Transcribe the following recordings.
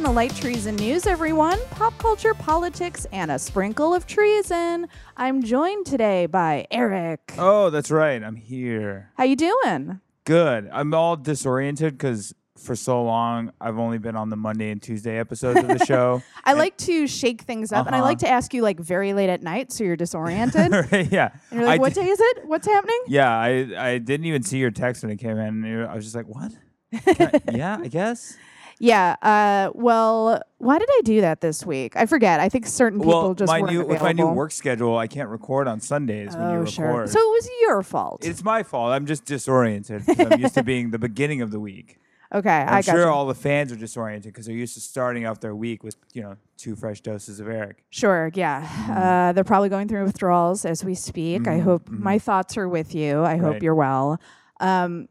Welcome to Light Treason News, everyone. Pop culture, politics, and a sprinkle of treason. I'm joined today by Erek. Oh, that's right. I'm here. How you doing? Good. I'm all disoriented because for so long I've only been on the Monday and Tuesday episodes of the show. I like to shake things up, and I Uh-huh. like to ask you like very late at night, so you're disoriented. and Right, yeah. you're like, I "What di- day is it? What's happening?" Yeah, I I didn't even see your text when it came in. I was just like, what? I- yeah, I guess. Yeah. Uh, well, why did I do that this week? I forget. I think certain people well, just my weren't new with my new work schedule, I can't record on Sundays when you Oh, record. sure. So it was your fault. it's my fault. I'm just disoriented. 'cause I'm used to being the beginning of the week. okay, I'm I got sure you. all the fans are disoriented because they're used to starting off their week with you know two fresh doses of Erek. Sure, yeah. Mm-hmm. Uh, they're probably going through withdrawals as we speak. I hope my thoughts are with you. I hope Right. you're well. Um,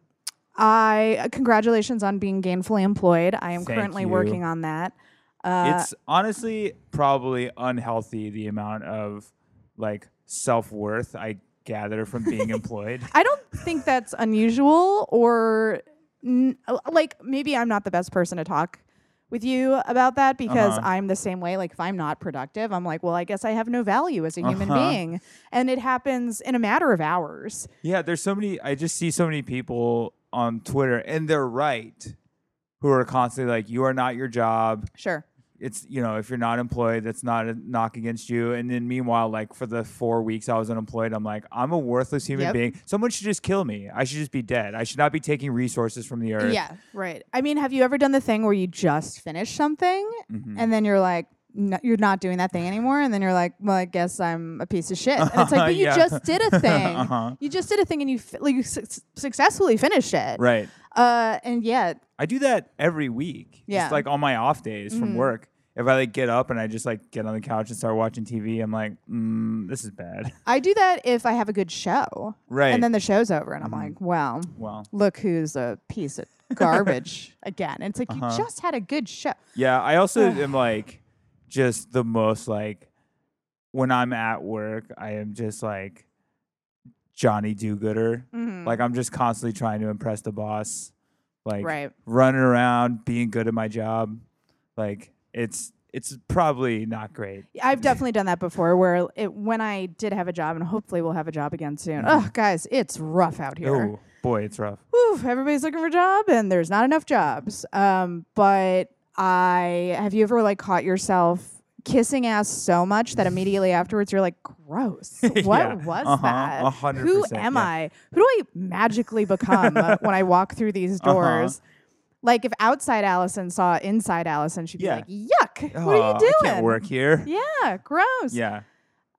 I uh, congratulations on being gainfully employed. I am Thank currently you. working on that. Uh, it's honestly probably unhealthy the amount of like self worth I gather from being employed. I don't think that's unusual or n- uh, like maybe I'm not the best person to talk with you about that because Uh-huh. I'm the same way. Like if I'm not productive, I'm like, well, I guess I have no value as a human Uh-huh. being, and it happens in a matter of hours. yeah, there's so many. I just see so many people on Twitter, and they're right, who are constantly like, "You are not your job." Sure. It's you know, if you're not employed, that's not a knock against you. And then meanwhile, like for the four weeks I was unemployed, I'm like, I'm a worthless human Yep. being. Someone should just kill me. I should just be dead. I should not be taking resources from the earth. Yeah, right. I mean, have you ever done the thing where you just finish something Mm-hmm. and then you're like, no, you're not doing that thing anymore, and then you're like, well, I guess I'm a piece of shit. And it's like, but you Yeah. just did a thing. Uh-huh. You just did a thing, and you like you su- successfully finished it. Right. Uh, and yet, I do that every week. Yeah. Just like on my off days from Mhm. work. If I like get up and I just like get on the couch and start watching TV, I'm like, mm, this is bad. I do that if I have a good show, Right. and then the show's over, and I'm Mhm. like, well, well, look who's a piece of garbage again. And it's like Uh-huh. you just had a good show. yeah. I also am like just the most like when I'm at work, I am just like Johnny Do Gooder. Mhm. Like I'm just constantly trying to impress the boss. Like right. running around, being good at my job. Like it's it's probably not great. I've definitely done that before where it, when I did have a job, and hopefully we'll have a job again soon. Mhm. Oh, guys, it's rough out here. Oh boy, it's rough. Whew, everybody's looking for a job, and there's not enough jobs. Um, but I have you ever like caught yourself kissing ass so much that immediately afterwards you're like, gross. What Yeah. was Uh-huh. that? A hundred Who am yeah. I? Who do I magically become uh, when I walk through these Uh-huh. doors? Like if outside Allison saw inside Allison, she'd be like, "Yuck! what are you doing? I can't work here. Yeah, gross. Yeah.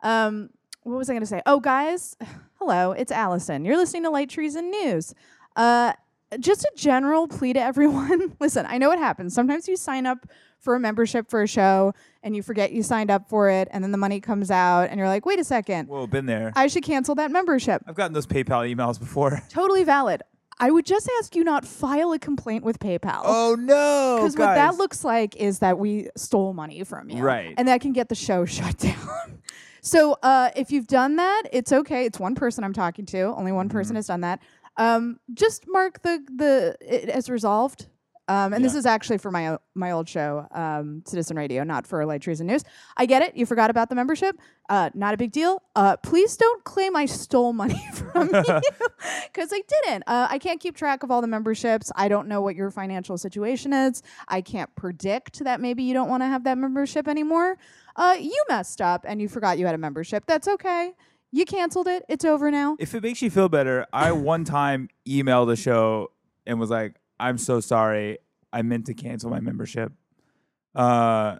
Um, what was I going to say? Oh, guys, hello, it's Allison. You're listening to Light Treason News. Uh, just a general plea to everyone. Listen, I know what happens. Sometimes you sign up for a membership for a show and you forget you signed up for it, and then the money comes out, and you're like, wait a second, Whoa, been there. I should cancel that membership. I've gotten those PayPal emails before. Totally valid. I would just ask you not file a complaint with PayPal. Oh no! Because what that looks like is that we stole money from you. Right. And that can get the show shut down. so uh, if you've done that, it's okay. It's one person I'm talking to. Only one Mm-hmm. person has done that. Um, just mark the the it as resolved. Um, and this is actually for my my old show, um, Citizen Radio, not for Light Treason News. I get it. You forgot about the membership. Uh, not a big deal. Uh, please don't claim I stole money from you because I didn't. Uh, I can't keep track of all the memberships. I don't know what your financial situation is. I can't predict that maybe you don't want to have that membership anymore. Uh, you messed up and you forgot you had a membership. That's okay. You canceled it. It's over now. If it makes you feel better, I one time emailed the show and was like, "I'm so sorry. I meant to cancel my membership. Uh,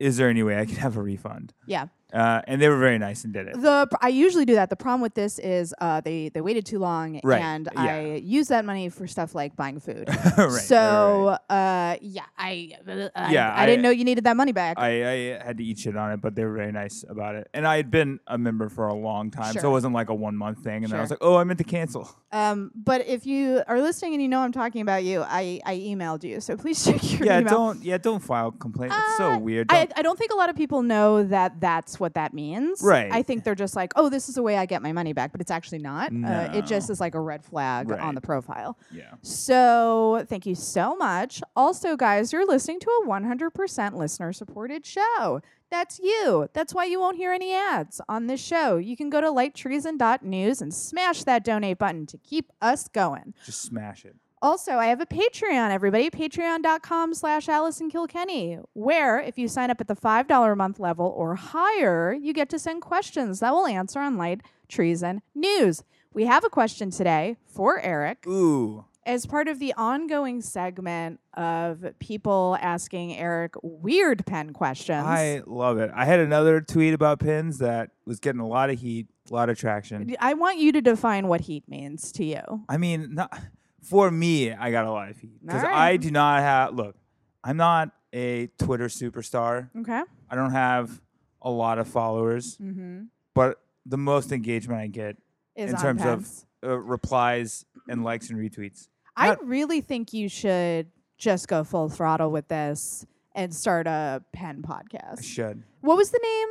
is there any way I can have a refund?" Yeah. Uh, and they were very nice and did it. The I usually do that. The problem with this is uh, they they waited too long, Right, and yeah. I use that money for stuff like buying food. right, so right. uh, yeah, I I, Yeah, I, didn't know you needed that money back. I, I had to eat shit on it, but they were very nice about it. And I had been a member for a long time, so it wasn't like a one month thing. And then I was like, "Oh, I meant to cancel." um, but if you are listening and you know I'm talking about you, I I emailed you, so please check your yeah, email. don't yeah, don't file complaint. It's so Uh, weird. I, Don't- I don't think a lot of people know that that's what that means. Right. I think they're just like, oh, this is the way I get my money back, but it's actually not. Uh, it just is like a red flag on the profile. Yeah. So thank you so much. Also, guys, you're listening to a 100% listener supported show. That's you. That's why you won't hear any ads on this show. You can go to lighttreason.news and smash that donate button to keep us going. Just smash it. Also, I have a Patreon, everybody. Patreon.com slash Allison Kilkenny, where if you sign up at the $5 a month level or higher, you get to send questions that will answer on Light Treason News. We have a question today for Erek Ooh. as part of the ongoing segment of people asking Erek weird pen questions. I love it. I had another tweet about pins that was getting a lot of heat, a lot of traction. I want you to define what heat means to you. I mean, not, for me, I got a lot of heat because All I do not have. Look, I'm not a Twitter superstar. Okay. I don't have a lot of followers, Mm-hmm. but the most engagement I get Is in terms pens. of uh, replies and likes and retweets. I Not- really think you should just go full throttle with this and start a pen podcast. I podcast. should. What was the name?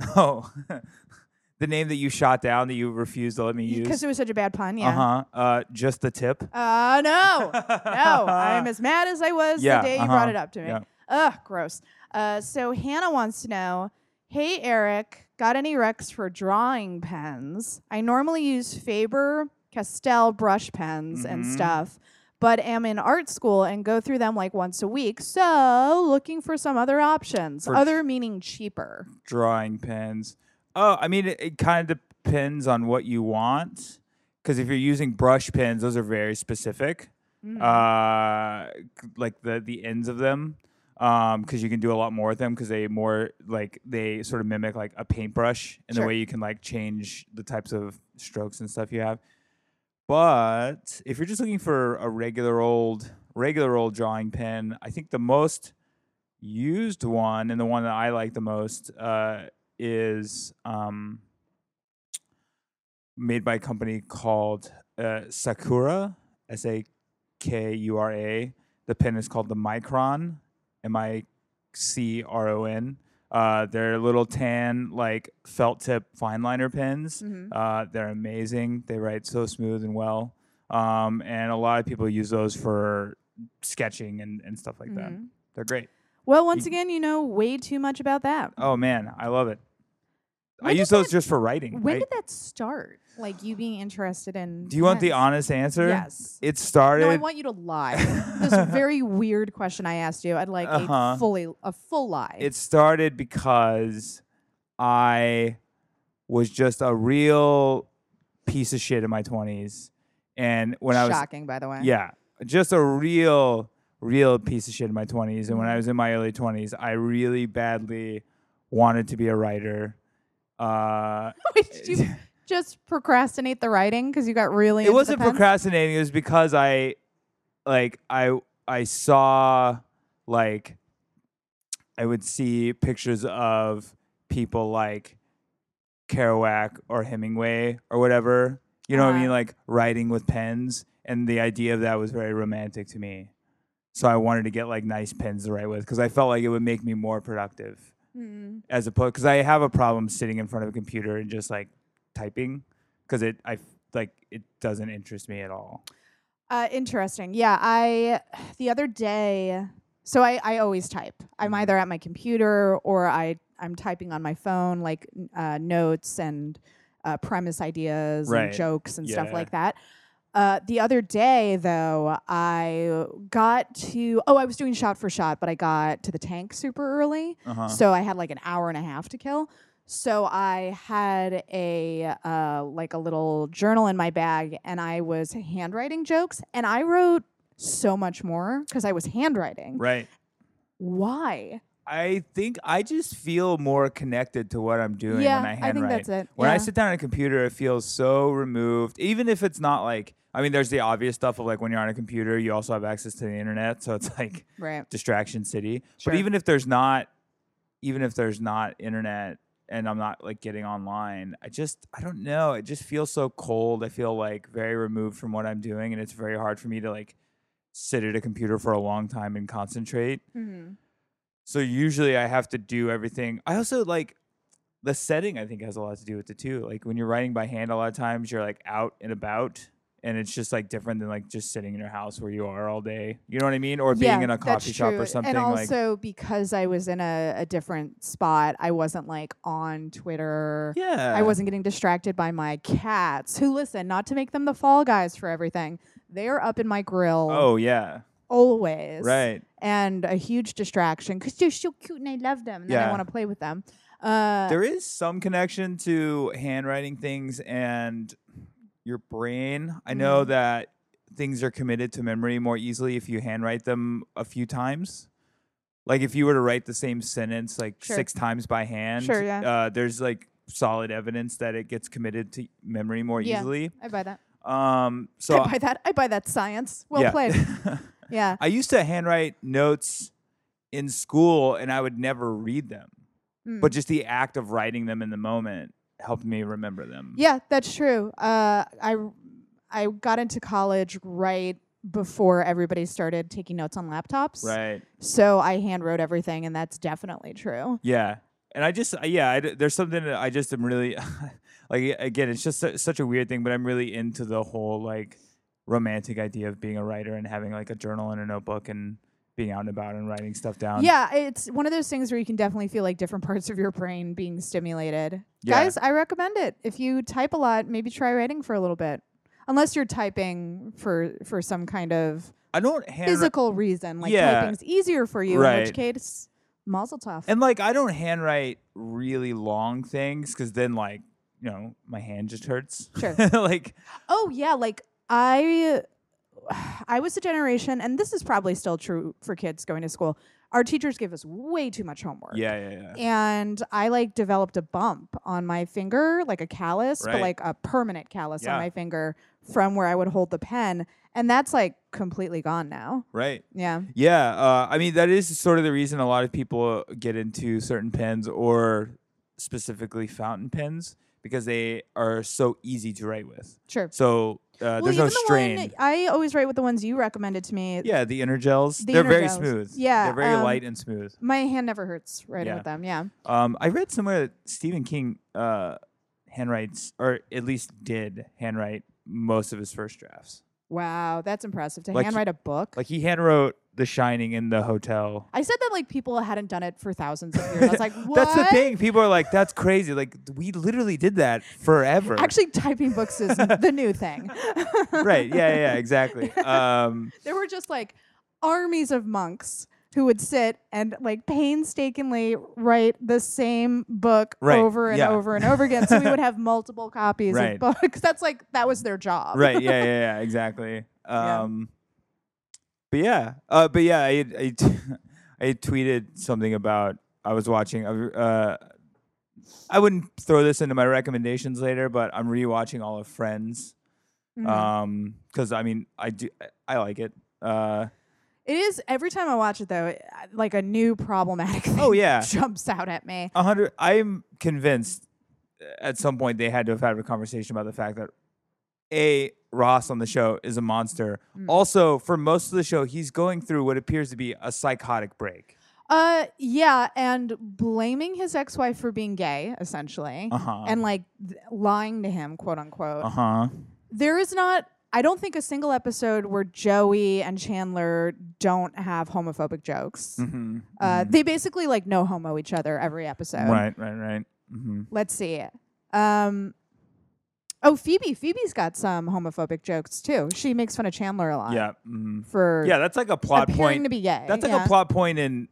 Oh, the name that you shot down that you refused to let me use. Because it was such a bad pun. Yeah. Uh-huh. Uh Just the tip. Uh no, no. I'm as mad as I was Yeah, the day you uh-huh, brought it up to me. yeah. Ugh, gross. Uh, so Hannah wants to know, hey Erek, got any recs for drawing pens? I normally use Faber Castell brush pens and Mhm. stuff, but am in art school and go through them like once a week. So looking for some other options. For other meaning cheaper. drawing pens. Oh, I mean, it, it kind of depends on what you want. Because if you're using brush pens, those are very specific. Mm. Uh, like the the ends of them, because you can do a lot more with them. Because they more like they sort of mimic like a paintbrush in Sure. the way you can like change the types of strokes and stuff you have. But if you're just looking for a regular old regular old drawing pen, I think the most used one and the one that I like the most uh, is um, made by a company called uh, Sakura, S A K U R A. The pen is called the Micron, M I C R O N. Uh, they're little tan, like felt tip fine liner pens. Mhm. Uh, they're amazing. They write so smooth and well. Um, and a lot of people use those for sketching and, and stuff like that. Mhm. They're great. Well, once You- again, you know way too much about that. Oh man, I love it. I use those that- just for writing. When I- did that start? Like you being interested in? do you want the honest answer? Yes. It started. No, I want you to lie. this very weird question I asked you. I'd like Uh-huh. a fully a full lie. it started because I was just a real piece of shit in my twenties, and when I was shocking, by the way. Yeah, just a real, real piece of shit in my 20s. And when Mm-hmm. I was in my early 20s, I really badly wanted to be a writer. Uh, Wait, did you just procrastinate the writing because you got really? it wasn't procrastinating. It was because I, like, I I saw like I would see pictures of people like Kerouac or Hemingway or whatever. You know what I Uh-huh. mean? Like writing with pens, and the idea of that was very romantic to me. So I wanted to get like nice pens to write with because I felt like it would make me more productive Mm. as opposed because I have a problem sitting in front of a computer and just like typing because it I like it doesn't interest me at all. Uh, interesting. Yeah, I the other day. So I, I always type. I'm Mhm. either at my computer or I I'm typing on my phone, like uh, notes and uh, premise ideas Right. and jokes and stuff like that. Uh, the other day, though, I got to oh, I was doing shot for shot, but I got to the tank super early, Uh-huh. so I had like an hour and a half to kill. So I had a uh, like a little journal in my bag, and I was handwriting jokes, and I wrote so much more because I was handwriting. right. Why? I think I just feel more connected to what I'm doing yeah, when I handwrite. I, think that's it. When yeah. I sit down at a computer, it feels so removed. Even if it's not like, I mean, there's the obvious stuff of like when you're on a computer, you also have access to the internet, so it's like right. distraction city. Sure. But even if there's not, even if there's not internet and I'm not like getting online, I just I don't know. It just feels so cold. I feel like very removed from what I'm doing, and it's very hard for me to like sit at a computer for a long time and concentrate. Mm-hmm. So usually I have to do everything. I also like the setting I think has a lot to do with it too. Like when you're writing by hand, a lot of times you're like out and about, and it's just like different than like just sitting in your house where you are all day. You know what I mean? Or being yeah, in a coffee shop true. or something. And like also because I was in a, a different spot, I wasn't like on Twitter. yeah, I wasn't getting distracted by my cats, who listen, not to make them the fall guys for everything. They are up in my grill Oh yeah, always. right. And a huge distraction because they're so cute and I love them. And then I want to play with them. Uh, there is some connection to handwriting things and your brain. I know Mhm. that things are committed to memory more easily if you handwrite them a few times. Like if you were to write the same sentence like Sure. six times by hand, Sure, yeah. uh, there's like solid evidence that it gets committed to memory more Yeah. easily. I buy that. Um, so I buy that. I buy that science. Well yeah. played. Yeah. I used to handwrite notes in school and I would never read them, Mm. but just the act of writing them in the moment helped me remember them. Yeah, that's true. Uh, I I got into college right before everybody started taking notes on laptops. Right. So I hand wrote everything, and that's definitely true. Yeah. And I just, yeah, I d there's something that I just am really, like, again, it's just su- such a weird thing, but I'm really into the whole, like, romantic idea of being a writer and having, like, a journal and a notebook and being out and about and writing stuff down. yeah, it's one of those things where you can definitely feel like different parts of your brain being stimulated. Yeah. Guys, I recommend it. If you type a lot, maybe try writing for a little bit. Unless you're typing for for some kind of I don't hand, physical reason, like Yeah. typing's easier for you. right. In which case, mazel tov. and, like, I don't handwrite really long things because then, like, you know, my hand just hurts. Sure. like, Oh yeah, like I I was a generation and this is probably still true for kids going to school. Our teachers gave us way too much homework. yeah, yeah, yeah. And I like developed a bump on my finger, like a callus, but like a permanent callus Yeah. on my finger from where I would hold the pen. And that's like completely gone now. Right. Yeah. Yeah, uh, I mean that is sort of the reason a lot of people get into certain pens or specifically fountain pens because they are so easy to write with. Sure. So uh, well, there's no the strain. one I always write with the ones you recommended to me. yeah, the EnerGels. The they're very gels. smooth. Yeah, they're very um, light and smooth. My hand never hurts writing Yeah. with them. Yeah. Um, I read somewhere that Stephen King uh, handwrites, or at least did handwrite most of his first drafts. Wow, that's impressive to Like handwrite a book. Like he handwrote The Shining in the hotel. I said that like people hadn't done it for thousands of years. I was like, what? That's the thing. People are like, "That's crazy." Like we literally did that forever. Actually, typing books is the new thing. right. Yeah, yeah, yeah, exactly. Um, There were just like armies of monks who would sit and like painstakingly write the same book Right, over and yeah. over and over again. So we would have multiple copies Right. of books. That's like that was their job. right. Yeah, yeah, yeah, exactly. Yeah. Um, but yeah, uh, but yeah, I had- I, t- I had tweeted something about I was watching. Uh, I wouldn't throw this into my recommendations later, but I'm rewatching all of Friends. Mhm. Um, because I mean, I do, I like it. Uh, it is every time I watch it though, like a new problematic thing oh yeah, jumps out at me. A hundred. I'm convinced uh, at some point they had to have had a conversation about the fact that a Ross on the show is a monster. Mm. Also, for most of the show, he's going through what appears to be a psychotic break. Uh, yeah, and blaming his ex-wife for being gay, essentially, Uh huh. and like th- lying to him, quote unquote. uh huh. There is not. I don't think a single episode where Joey and Chandler don't have homophobic jokes. Mm-hmm. Uh, they basically like no homo each other every episode. right. Right. Right. Mm-hmm. Let's see. Um, oh, Phoebe. Phoebe's got some homophobic jokes too. She makes fun of Chandler a lot. Yeah. Mm. For Yeah. That's like a plot point. to be gay. That's like yeah. a plot point in.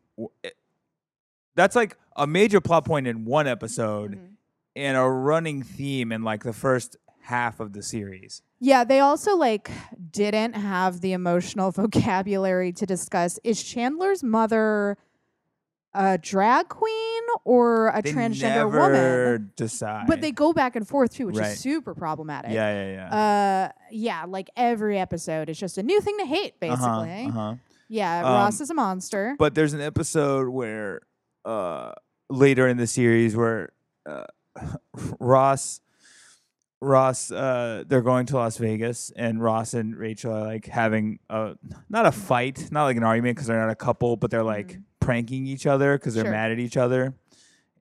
That's like a major plot point in one episode Mhm. and a running theme in like the first half of the series. Yeah, they also like didn't have the emotional vocabulary to discuss is Chandler's mother a drag queen or a They transgender never woman? decide. But they go back and forth too, which Right. is super problematic. Yeah. Yeah. Yeah. Uh yeah, like every episode is just a new thing to hate basically. Uh-huh, uh-huh. Yeah, Um, Ross is a monster. But there's an episode where uh, later in the series where uh, Ross Ross uh, they're going to Las Vegas and Ross and Rachel are like having a not a fight, not like an argument because they're not a couple, but they're like Mhm. pranking each other because they're Sure. mad at each other.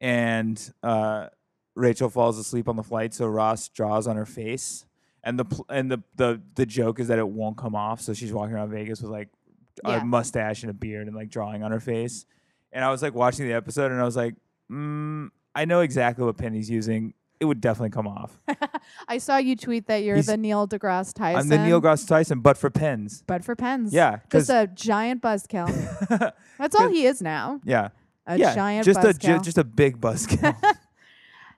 And uh, Rachel falls asleep on the flight, so Ross draws on her face, and the pl- and the the the joke is that it won't come off. So she's walking around Vegas with like Yeah. a mustache and a beard and like drawing on her face. And I was like watching the episode, and I was like, mm, I know exactly what Penny's using. It would definitely come off. I saw you tweet that you're He's- the Neil deGrasse Tyson. I'm the Neil deGrasse Tyson, but for pens. but for pens. Yeah, Just a giant buzzkill. That's all he is now. yeah, A yeah, giant just a buzzkill. ju- just a big buzzkill.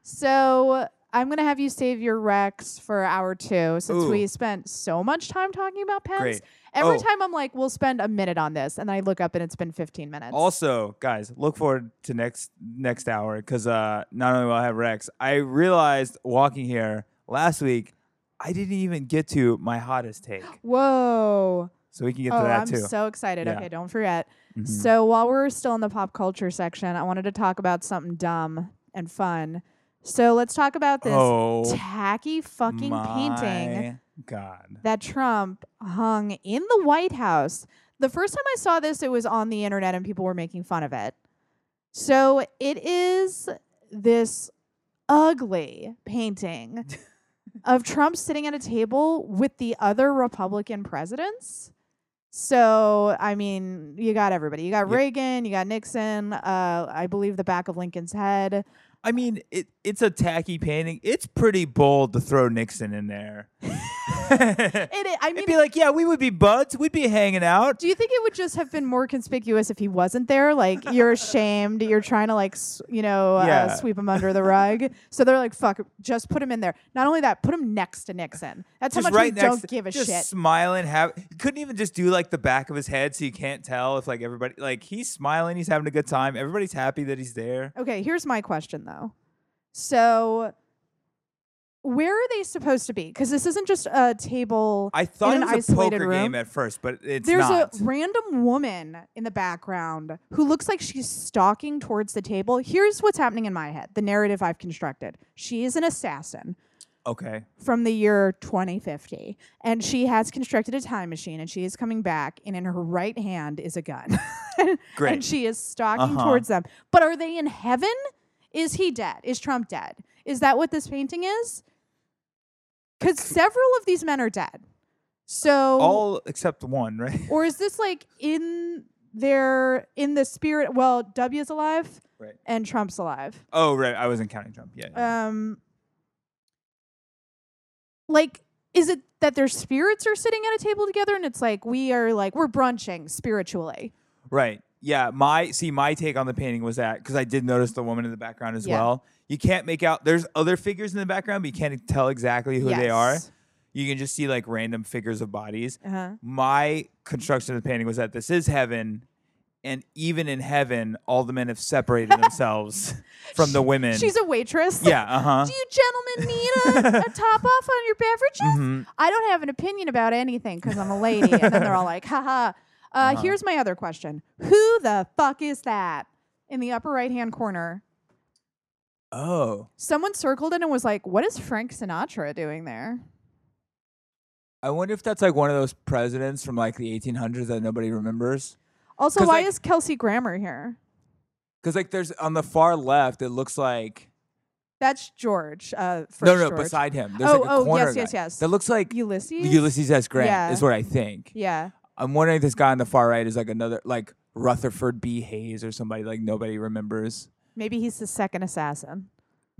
So I'm gonna have you save your Rex for hour two since Ooh. we spent so much time talking about pens. Great. Every Oh. time I'm like, we'll spend a minute on this, and I look up and it's been 15 minutes. Also, guys, look forward to next next hour because uh, not only will I have Rex, I realized walking here last week, I didn't even get to my hottest take, Whoa! so we can get oh, to that too. I'm so excited. Yeah. Okay, don't forget. Mhm. So while we're still in the pop culture section, I wanted to talk about something dumb and fun. So let's talk about this oh, tacky fucking painting God, that Trump hung in the White House. The first time I saw this, it was on the internet and people were making fun of it. So it is this ugly painting of Trump sitting at a table with the other Republican presidents. So, I mean, you got everybody. You got Yep. Reagan, you got Nixon, uh, I believe the back of Lincoln's head. I mean, it, it's a tacky painting. It's pretty bold to throw Nixon in there. It, i- mean, It'd be like, yeah, we would be buds. We'd be hanging out. Do you think it would just have been more conspicuous if he wasn't there? Like you're ashamed, you're trying to like s- you know uh, sweep him under the rug. So they're like, "Fuck, just put him in there." Not only that, put him next to Nixon. That's just how much right we don't give a just shit. smiling. Have couldn't even just do like the back of his head so you can't tell if like everybody like he's smiling, he's having a good time. Everybody's happy that he's there. Okay, here's my question though. So, where are they supposed to be? Because this isn't just a table. I thought an it was a poker room? game at first, but it's There's not. a random woman in the background who looks like she's stalking towards the table. Here's what's happening in my head the narrative I've constructed. She is an assassin. okay. from the year 2050 and she has constructed a time machine and she is coming back and in her right hand is a gun Great. and she is stalking Uh-huh. towards them but are they in heaven is he dead is trump dead is that what this painting is because several of these men are dead so All except one, right? or is this like in their in the spirit well w is alive Right. and trump's alive Oh, right. I wasn't counting Trump. Yeah. yeah. um like is it that their spirits are sitting at a table together and it's like we are like we're brunching spiritually Right. Yeah. My see, my take on the painting was that because I did notice the woman in the background as Yeah. well. You can't make out. There's other figures in the background, but you can't tell exactly who they are. Yes. You can just see like random figures of bodies. uh-huh. My construction of the painting was that this is heaven, and even in heaven, all the men have separated themselves from the women. she's a waitress yeah. Uh huh. do you gentlemen need a, a top off on your beverages Mhm. i don't have an opinion about anything because i'm a lady and then they're all like haha uh, Uh-huh. here's my other question who the fuck is that in the upper right hand corner Oh, someone circled it and was like what is frank sinatra doing there I wonder if that's like one of those presidents from like the 1800s that nobody remembers. Also, why like- is kelsey grammer here Because like there's on the far left, it looks like That's George. Uh, first no, no, George. beside him. There's Oh, like a oh, corner yes, yes, yes. That looks like Ulysses. Ulysses S. Grant Yeah. is what I think. Yeah. I'm wondering if this guy on the far right is like another like Rutherford B. Hayes or somebody like nobody remembers. Maybe he's the second assassin.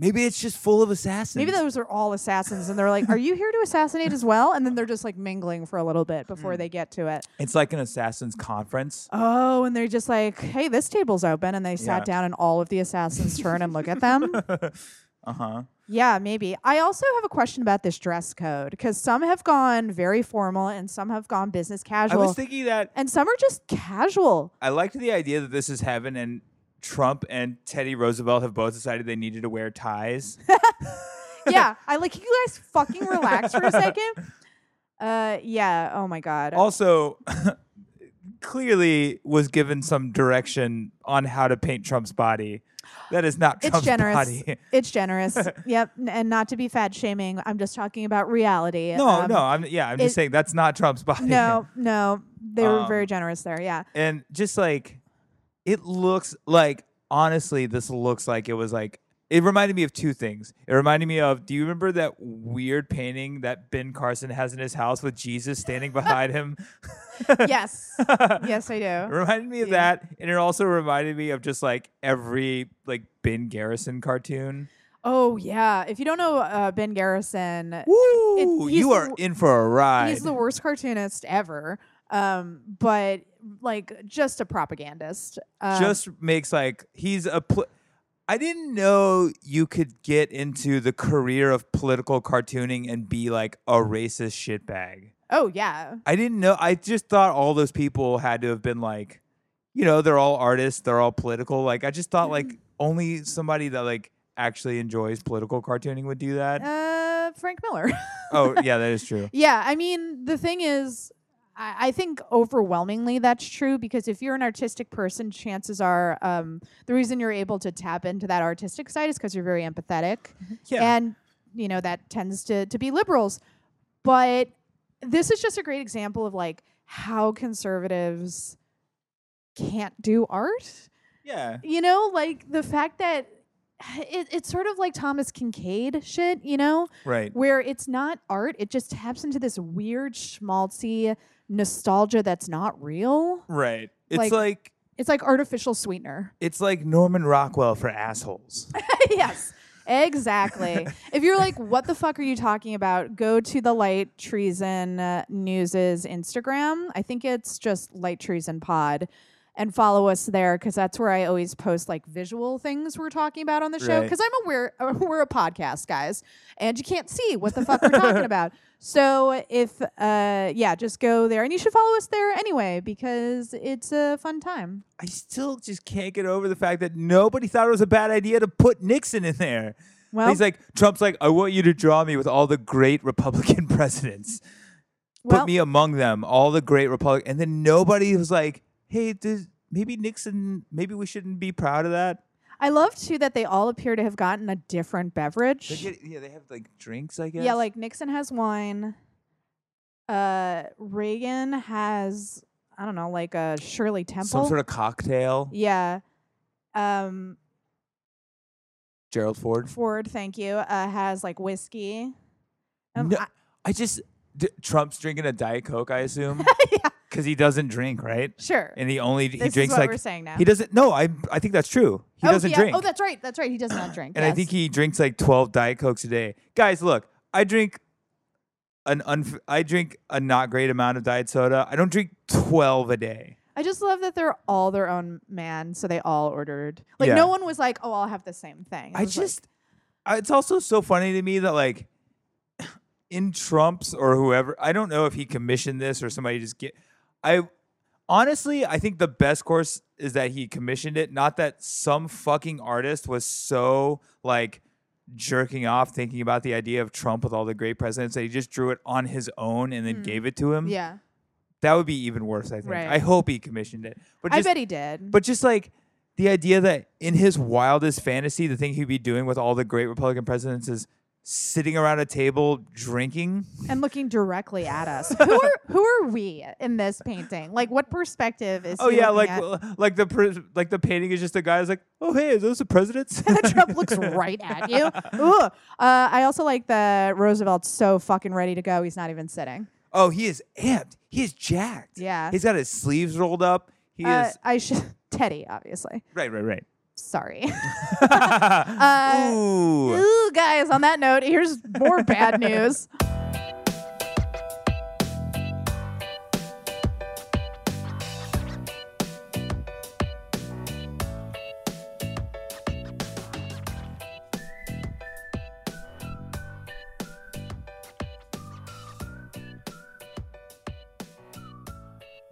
Maybe it's just full of assassins. Maybe those are all assassins, and they're like, "Are you here to assassinate as well?" And then they're just like mingling for a little bit before Hmm. they get to it. it's like an assassins conference. Oh, and they're just like, "Hey, this table's open," and they sat Yeah. down, and all of the assassins turn and look at them. Uh huh. Yeah, maybe. I also have a question about this dress code because some have gone very formal and some have gone business casual. I was thinking that and some are just casual. I liked the idea that this is heaven and Trump and Teddy Roosevelt have both decided they needed to wear ties. yeah, I like can you guys fucking relax for a second. Uh, yeah. Oh my god. also, clearly was given some direction on how to paint Trump's body. That is not it's Trump's generous. body. It's generous. yep. And not to be fat shaming. I'm just talking about reality. No, Um, no, I'm yeah, I'm just saying that's not Trump's body. No, no. They were Um, very generous there. Yeah. and just like it looks like honestly, this looks like it was like It reminded me of two things. It reminded me of. Do you remember that weird painting that Ben Carson has in his house with Jesus standing behind him? yes. yes, I do. It reminded me of Yeah. that, and it also reminded me of just like every like Ben Garrison cartoon. Oh yeah. If you don't know uh, Ben Garrison, Woo! he's You are w- in for a ride. he's the worst cartoonist ever. Um, but like just a propagandist. Um, just makes like he's a. Pl- I didn't know you could get into the career of political cartooning and be like a racist shitbag. oh yeah. I didn't know. I just thought all those people had to have been like, you know, they're all artists, they're all political. Like I just thought like only somebody that like actually enjoys political cartooning would do that. Uh, Frank Miller. oh yeah, that is true. Yeah, I mean, the thing is, I, I think overwhelmingly that's true because if you're an artistic person, chances are um, the reason you're able to tap into that artistic side is because you're very empathetic. Yeah. And, you know, that tends to, to be liberals. But this is just a great example of like how conservatives can't do art. yeah. You know, like the fact that it, it's sort of like Thomas Kinkade shit, you know? Right. where it's not art, it just taps into this weird schmaltzy nostalgia that's not real. Right. It's Like- like It's like artificial sweetener. it's like Norman Rockwell for assholes. yes. Exactly. if you're like, what the fuck are you talking about? Go to the Light Treason uh, News's Instagram. I think it's just Light Treason Pod. And follow us there because that's where I always post like visual things we're talking about on the show. Right. Because I'm aware uh, we're a podcast, guys, and you can't see what the fuck we're talking about. So if uh yeah, just go there, and you should follow us there anyway because it's a fun time. I still just can't get over the fact that nobody thought it was a bad idea to put Nixon in there. Well, He's like, Trump's like, I want you to draw me with all the great Republican presidents. well, Put me among them, all the great Republican. And then nobody was like, hey, does, maybe Nixon, maybe we shouldn't be proud of that. I love too that they all appear to have gotten a different beverage. They get, yeah, they have like drinks, I guess. Yeah, like Nixon has wine. Uh, Reagan has I don't know, like a Shirley Temple. some sort of cocktail. yeah. Um, Gerald Ford. Ford, thank you. Uh, has like whiskey. Um, No, I- I just, d- Trump's drinking a Diet Coke, I assume. yeah, Because he doesn't drink, right? sure. And he only, he this drinks is what like, we're saying now. he doesn't, no, I, I think that's true. He oh, doesn't yeah. drink. Oh, that's right. That's right. He does not drink. and I yes. think he drinks like 12 diet cokes a day. Guys, look, I drink an unf- I drink a not great amount of diet soda. I don't drink 12 a day. I just love that they're all their own man, so they all ordered. Like Yeah. no one was like, "Oh, I'll have the same thing." It I was like- just I- it's also so funny to me that like in Trump's or whoever, I don't know if he commissioned this or somebody just get I honestly, I think the best course is that he commissioned it, not that some fucking artist was so like jerking off thinking about the idea of Trump with all the great presidents that he just drew it on his own and then Mm. gave it to him. yeah. That would be even worse, I think. Right. I hope he commissioned it. But I bet he did. but just like the idea that in his wildest fantasy, the thing he'd be doing with all the great Republican presidents is sitting around a table drinking. and looking directly at us. who are who are we in this painting? Like, what perspective is? Oh yeah, like at? like the pres- like the painting is just a guy who's like, oh hey, is those the presidents? and Trump looks right at you. Ugh. Uh, I also like that Roosevelt's so fucking ready to go. He's not even sitting. oh, he is amped. He is jacked. Yeah. He's got his sleeves rolled up. He Uh, is I should Teddy, obviously. right, right, right. Sorry. Uh, Ooh. Ooh, guys. On that note, here's more bad news.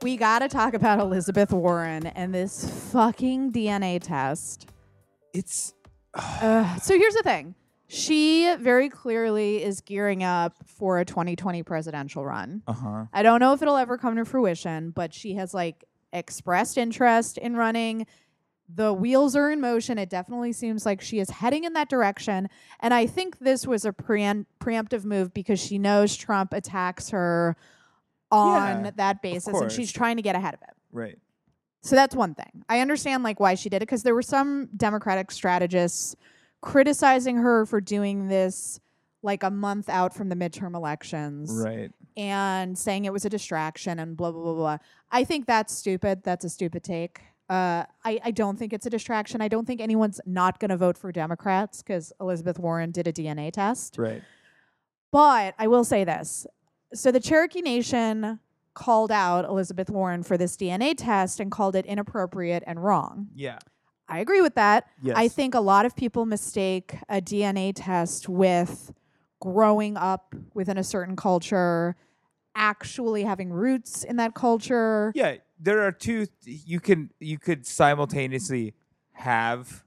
We got to talk about Elizabeth Warren and this fucking DNA test. It's Uh, so here's the thing. She very clearly is gearing up for a 2020 presidential run. uh huh. I don't know if it'll ever come to fruition, but she has like expressed interest in running. The wheels are in motion. It definitely seems like she is heading in that direction. And I think this was a preem- preemptive move because she knows Trump attacks her on Yeah, that basis and she's trying to get ahead of it. Right. So that's one thing. I understand like why she did it because there were some Democratic strategists criticizing her for doing this like a month out from the midterm elections Right. and saying it was a distraction and blah blah blah blah. I think that's stupid. That's a stupid take. Uh, I, I don't think it's a distraction. I don't think anyone's not going to vote for Democrats because Elizabeth Warren did a DNA test. Right. But I will say this. So the Cherokee Nation called out Elizabeth Warren for this DNA test and called it inappropriate and wrong. Yeah. I agree with that. Yes. I think a lot of people mistake a DNA test with growing up within a certain culture, actually having roots in that culture. Yeah, there are two. You can you could simultaneously have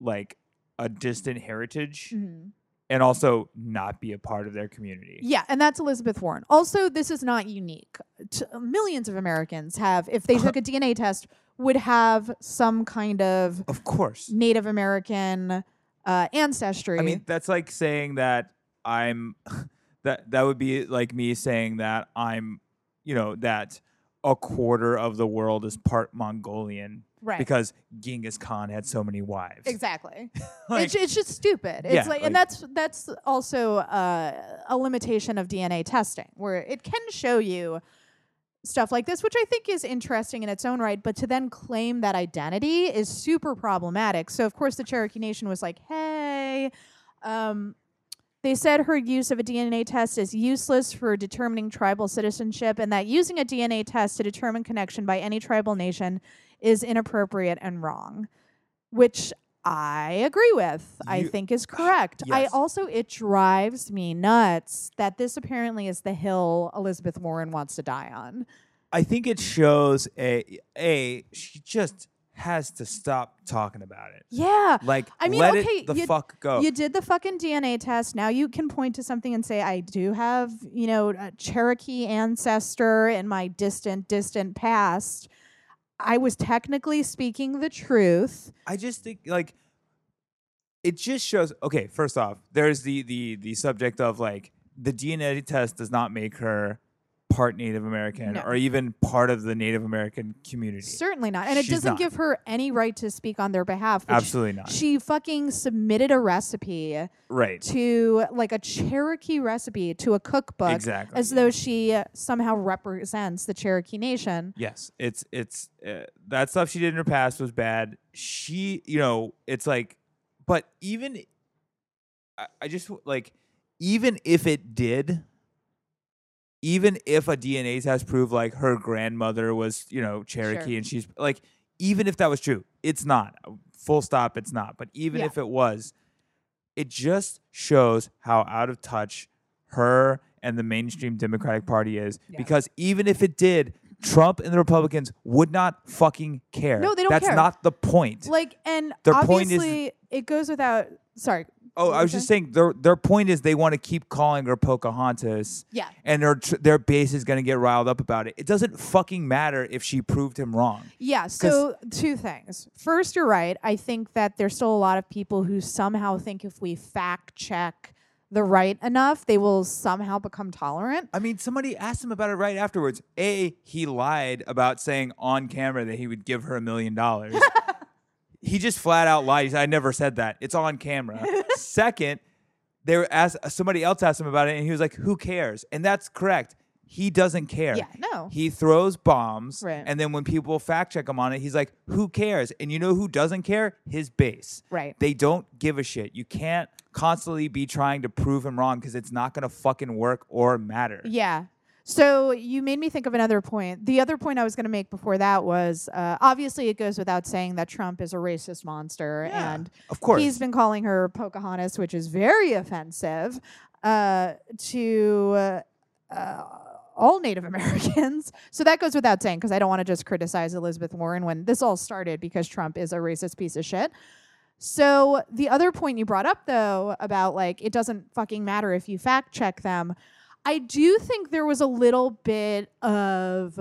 like a distant heritage Mhm. And also not be a part of their community. Yeah, and that's Elizabeth Warren. Also, this is not unique. T- millions of Americans have, if they took a DNA test, would have some kind of Of course. Native American uh, ancestry. I mean, that's like saying that I'm that that would be like me saying that I'm, you know, that a quarter of the world is part Mongolian right? because Genghis Khan had so many wives. exactly. Like, it's, it's just stupid. It's Yeah, like, and that's that's also uh, a limitation of DNA testing, where it can show you stuff like this, which I think is interesting in its own right. But to then claim that identity is super problematic. So of course the Cherokee Nation was like, "Hey." Um, they said her use of a DNA test is useless for determining tribal citizenship, and that using a DNA test to determine connection by any tribal nation is inappropriate and wrong, which I agree with. I think is correct. I also it drives me nuts that this apparently is the hill Elizabeth Warren wants to die on. I think it shows a a she just has to stop talking about it. Yeah. Like I mean, let okay, it the you- fuck go. You did the fucking DNA test. Now you can point to something and say, I do have, you know, a Cherokee ancestor in my distant, distant past. I was technically speaking the truth. I just think like it just shows okay, first off, there's the the the subject of like the DNA test does not make her part Native American No. or even part of the Native American community. Certainly not. And it doesn't not. give her any right to speak on their behalf. Absolutely not. She fucking submitted a recipe right. to like a Cherokee recipe to a cookbook Exactly. as though she somehow represents the Cherokee Nation. Yes, it's it's uh, that stuff she did in her past was bad. She, you know, it's like, but even, I, I just like, even if it did, even if a DNA test proved like her grandmother was, you know, Cherokee Sure. and she's like, even if that was true, it's not. Full stop, it's not. But even Yeah. if it was, it just shows how out of touch her and the mainstream Democratic Party is. Yeah. Because even if it did, Trump and the Republicans would not fucking care. No, they don't That's care. not the point. Like, and Their point is- obviously it goes without. Sorry. Oh, I was just saying their their point is they want to keep calling her Pocahontas. Yeah. And their tr- their base is going to get riled up about it. It doesn't fucking matter if she proved him wrong. Yeah. So two things. First, you're right. I think that there's still a lot of people who somehow think if we fact check the right enough, they will somehow become tolerant. I mean, somebody asked him about it right afterwards. A, he lied about saying on camera that he would give her a million dollars. He just flat out lied. He said, I never said that. It's on camera. Second, they were asked somebody else asked him about it, and he was like, Who cares? And that's correct. He doesn't care. Yeah. No. He throws bombs, Right. and then when people fact check him on it, he's like, "Who cares?" And you know who doesn't care? His base. Right. They don't give a shit. You can't constantly be trying to prove him wrong because it's not gonna fucking work or matter. Yeah. So you made me think of another point. The other point I was going to make before that was uh, obviously it goes without saying that Trump is a racist monster, Yeah, and of course. he's been calling her Pocahontas, which is very offensive uh, to uh, all Native Americans. So that goes without saying because I don't want to just criticize Elizabeth Warren when this all started because Trump is a racist piece of shit. So the other point you brought up though about like it doesn't fucking matter if you fact check them. I do think there was a little bit of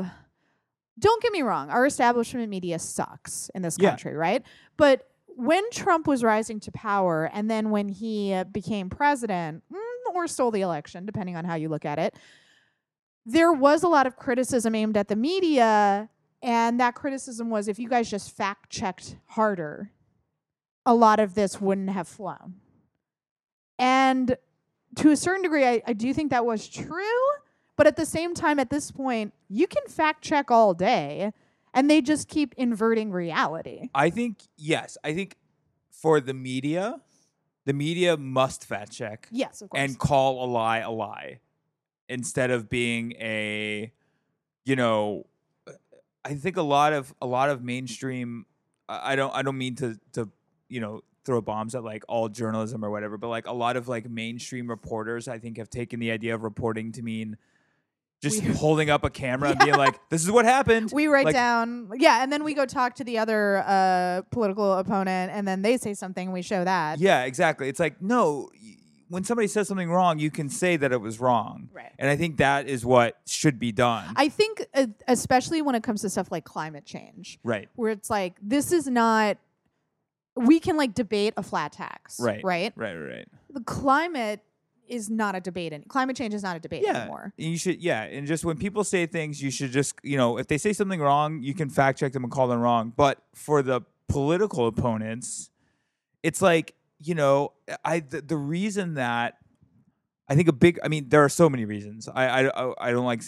don't get me wrong, our establishment media sucks in this Yeah. country, right? But when Trump was rising to power and then when he uh, became president mm, or stole the election, depending on how you look at it, there was a lot of criticism aimed at the media. And that criticism was if you guys just fact checked harder, a lot of this wouldn't have flown. And to a certain degree, I, I do think that was true. But at the same time, at this point, you can fact check all day and they just keep inverting reality. I think yes. I think for the media, the media must fact check Yes, of course. and call a lie a lie instead of being a you know I think a lot of a lot of mainstream I I don't I don't mean to to you know throw bombs at like all journalism or whatever but like a lot of like mainstream reporters I think have taken the idea of reporting to mean just We- holding up a camera and being like this is what happened we write like- down, yeah, and then we go talk to the other uh, political opponent, and then they say something, and we show that. Yeah, exactly. It's like no, y- when somebody says something wrong, you can say that it was wrong. Right. And I think that is what should be done. I think, uh, especially when it comes to stuff like climate change, right. where it's like, this is not, we can like debate a flat tax. Right. Right. Right. Right. The climate is not a debate. And climate change is not a debate Yeah. anymore. You should yeah, and just when people say things, you should just you know if they say something wrong, you can fact check them and call them wrong. But for the political opponents, it's like you know I the, the reason that I think a big I mean there are so many reasons. I I I- I don't like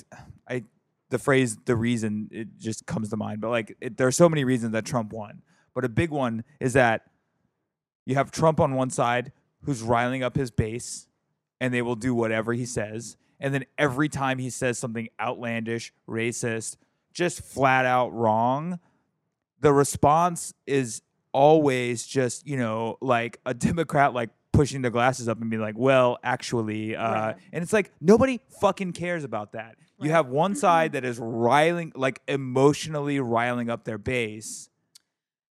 I the phrase the reason it just comes to mind, but like it, there are so many reasons that Trump won. But a big one is that you have Trump on one side who's riling up his base and they will do whatever he says. And then every time he says something outlandish, racist, just flat out wrong, the response is always just, you know, like a Democrat like pushing the glasses up and being like, well, actually, uh, Right. and it's like nobody fucking cares about that. You have one side that is riling, like emotionally riling up their base.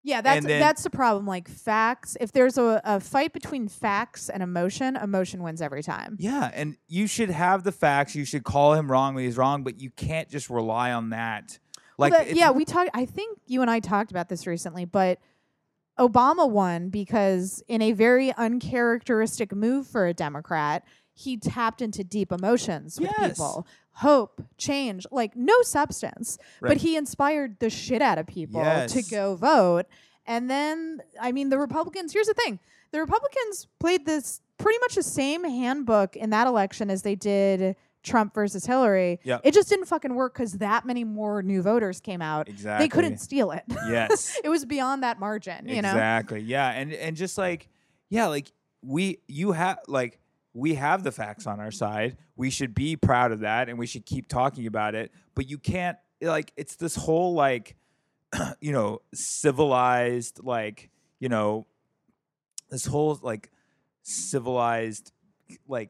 Yeah, that's then- that's the problem. Like facts, if there's a, a fight between facts and emotion, emotion wins every time. Yeah, and you should have the facts. You should call him wrong when he's wrong, but you can't just rely on that. Well, Like, that- it's- yeah, we talked. I think you and I talked about this recently, but Obama won because in a very uncharacteristic move for a Democrat, he tapped into deep emotions with Yes. people, hope, change, like no substance, Right. but he inspired the shit out of people to go vote. And then, I mean, the Republicans. Here's the thing: the Republicans played this pretty much the same handbook in that election as they did Trump versus Hillary. Yep. It just didn't fucking work because that many more new voters came out. exactly. They couldn't steal it. Yes. it was beyond that margin, you know? exactly. Yeah, and and just like yeah, like we you have like we have the facts on our side. We should be proud of that, and we should keep talking about it. But you can't like it's this whole like you know civilized like you know this whole like civilized like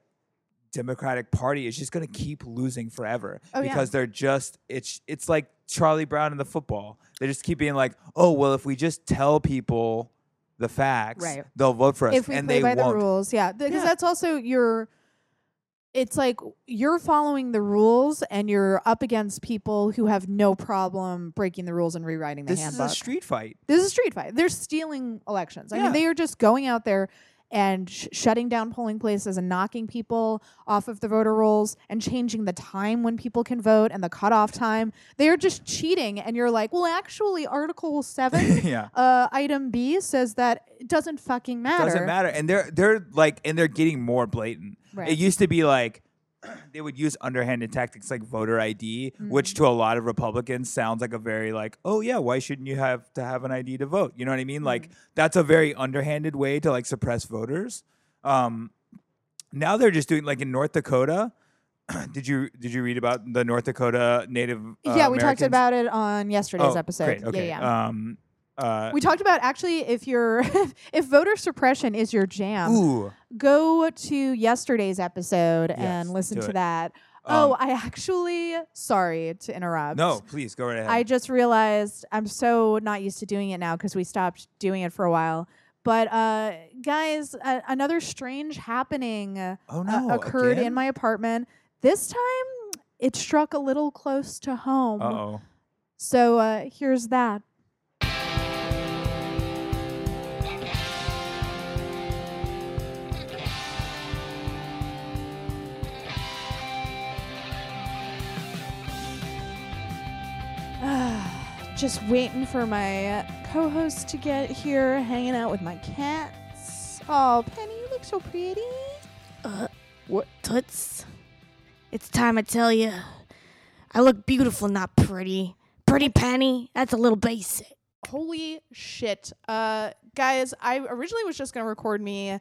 Democratic Party is just going to keep losing forever Oh, yeah. because they're just it's it's like Charlie Brown in the football. They just keep being like, "Oh, well, if we just tell people the facts, Right. they'll vote for us." If we and play they by won't. the rules, yeah. Because Yeah. that's also your it's like you're following the rules and you're up against people who have no problem breaking the rules and rewriting the This handbook. is a street fight. this is a street fight. They're stealing elections. I Yeah. mean, they are just going out there and sh- shutting down polling places and knocking people off of the voter rolls and changing the time when people can vote and the cutoff time. They are just cheating. And you're like, well, actually, Article 7, yeah. uh, item B says that it doesn't fucking matter. Doesn't matter. And they're they're like and they're getting more blatant. Right. It used to be like they would use underhanded tactics like voter ID, Mm-hmm. which to a lot of Republicans sounds like a very like, oh yeah, why shouldn't you have to have an ID to vote? You know what I mean? Like Mm-hmm. that's a very underhanded way to like suppress voters. Um, now they're just doing like in North Dakota. did you did you read about the North Dakota Native? Uh, yeah, we talked about it on yesterday's Oh, episode. Great, okay. Yeah, yeah. Um, uh, we talked about actually if you're if voter suppression is your jam, ooh. go to yesterday's episode Yes, and listen to it. that. oh, Um, I actually sorry to interrupt. No, please go right ahead. I just realized I'm so not used to doing it now because we stopped doing it for a while. But uh, guys, uh, another strange happening oh uh, no, occurred again? in my apartment. This time, it struck a little close to home. Uh oh. So uh, here's that. Just waiting for my co-host to get here, hanging out with my cats. Oh, Penny, you look so pretty. Uh, What? Toots, it's time I tell you. I look beautiful, not pretty. Pretty Penny, that's a little basic. Holy shit. Uh guys, I originally was just going to record me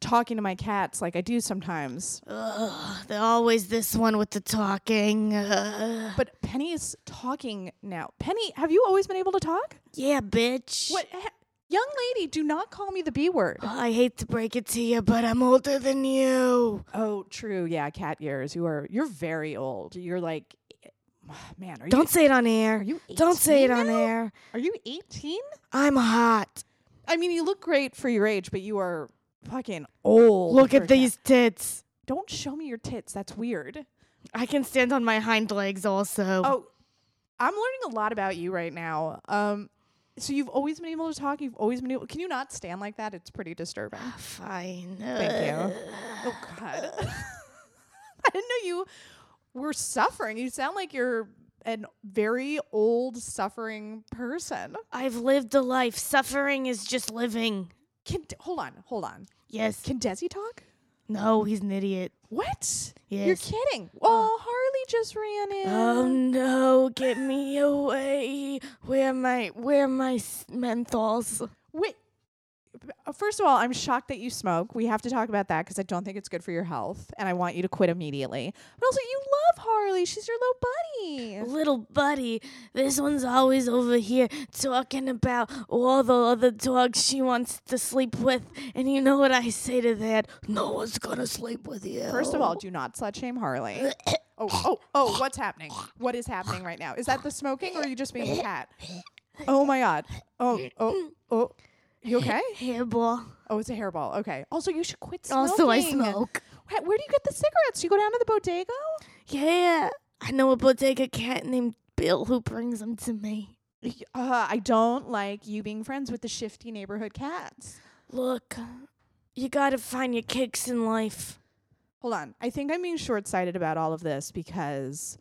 talking to my cats like I do sometimes. Ugh, they're always this one with the talking. Uh, But Penny is talking now. Penny, have you always been able to talk? yeah, bitch. What he- Young lady, do not call me the B word. Oh, I hate to break it to you, but I'm older than you. Oh, true. Yeah, cat years. You are you're very old. You're like man, are Don't say it on air. you Don't say it 18 on air. Are you 18? I'm hot. I mean, you look great for your age, but you are fucking old. Look at these tits. Don't show me your tits. That's weird. I can stand on my hind legs also. Oh, I'm learning a lot about you right now. Um, so you've always been able to talk. You've always been able. Can you not stand like that? It's pretty disturbing. Fine. Thank you. Oh God, I didn't know you were suffering. You sound like you're a very old, suffering person. I've lived a life. Suffering is just living. Can hold on, hold on. Yes. Can Desi talk? No, he's an idiot. What? Yes. You're kidding. Oh, Harley just ran in. Oh no, get me away. Where my where my s- menthols? Wait. Uh, First of all, I'm shocked that you smoke. We have to talk about that because I don't think it's good for your health, and I want you to quit immediately. But also, you love Harley. She's your little buddy. Little buddy, this one's always over here talking about all the other dogs she wants to sleep with. And you know what I say to that? No one's gonna sleep with you. First of all, do not slut shame Harley. Oh, oh, oh! What's happening? What is happening right now? Is that the smoking, or are you just being a cat? Oh my god! Oh, oh, oh! You okay? hairball. Oh, it's a hairball. Okay. Also, you should quit smoking. Also, I smoke. Where, where do you get the cigarettes? You go down to the bodega? Yeah, I know a bodega cat named Bill who brings them to me. Uh, I don't like you being friends with the shifty neighborhood cats. Look, you gotta find your kicks in life. Hold on. I think I'm being short sighted about all of this because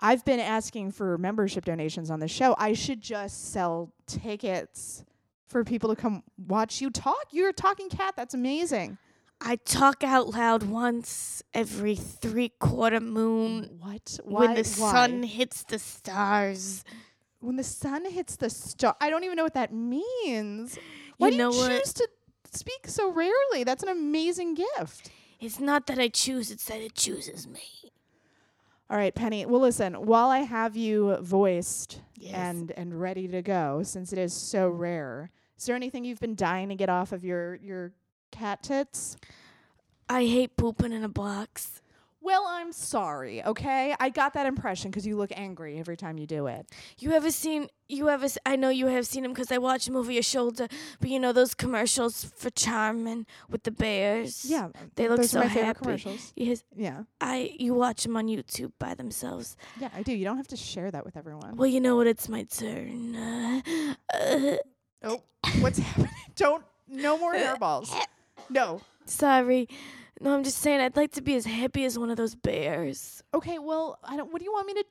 I've been asking for membership donations on the show. I should just sell tickets for people to come watch you talk. You're a talking cat. That's amazing. I talk out loud once every three quarter moon What? Why? when the why? sun hits the stars. when the sun hits the star. I don't even know what that means. Why You do know you what? choose to speak so rarely? That's an amazing gift. It's not that I choose, it's that it chooses me. All right, Penny. Well, listen, while I have you voiced Yes. and and ready to go, since it is so rare, is there anything you've been dying to get off of your your cat tits? I hate pooping in a box. Well, I'm sorry. Okay, I got that impression because you look angry every time you do it. You ever seen, you ever, s- I know you have seen him because I watch him over your shoulder, but you know those commercials for Charmin with the bears? Yeah, They look those so are my favorite happy. commercials. Yes, Yeah, I, you watch them on YouTube by themselves. yeah, I do. You don't have to share that with everyone. Well, you know what? It's my turn. Uh, uh, Oh, what's happening? Don't. No more hairballs. No. sorry. No, I'm just saying I'd like to be as happy as one of those bears. Okay. Well, I don't. What do you want me to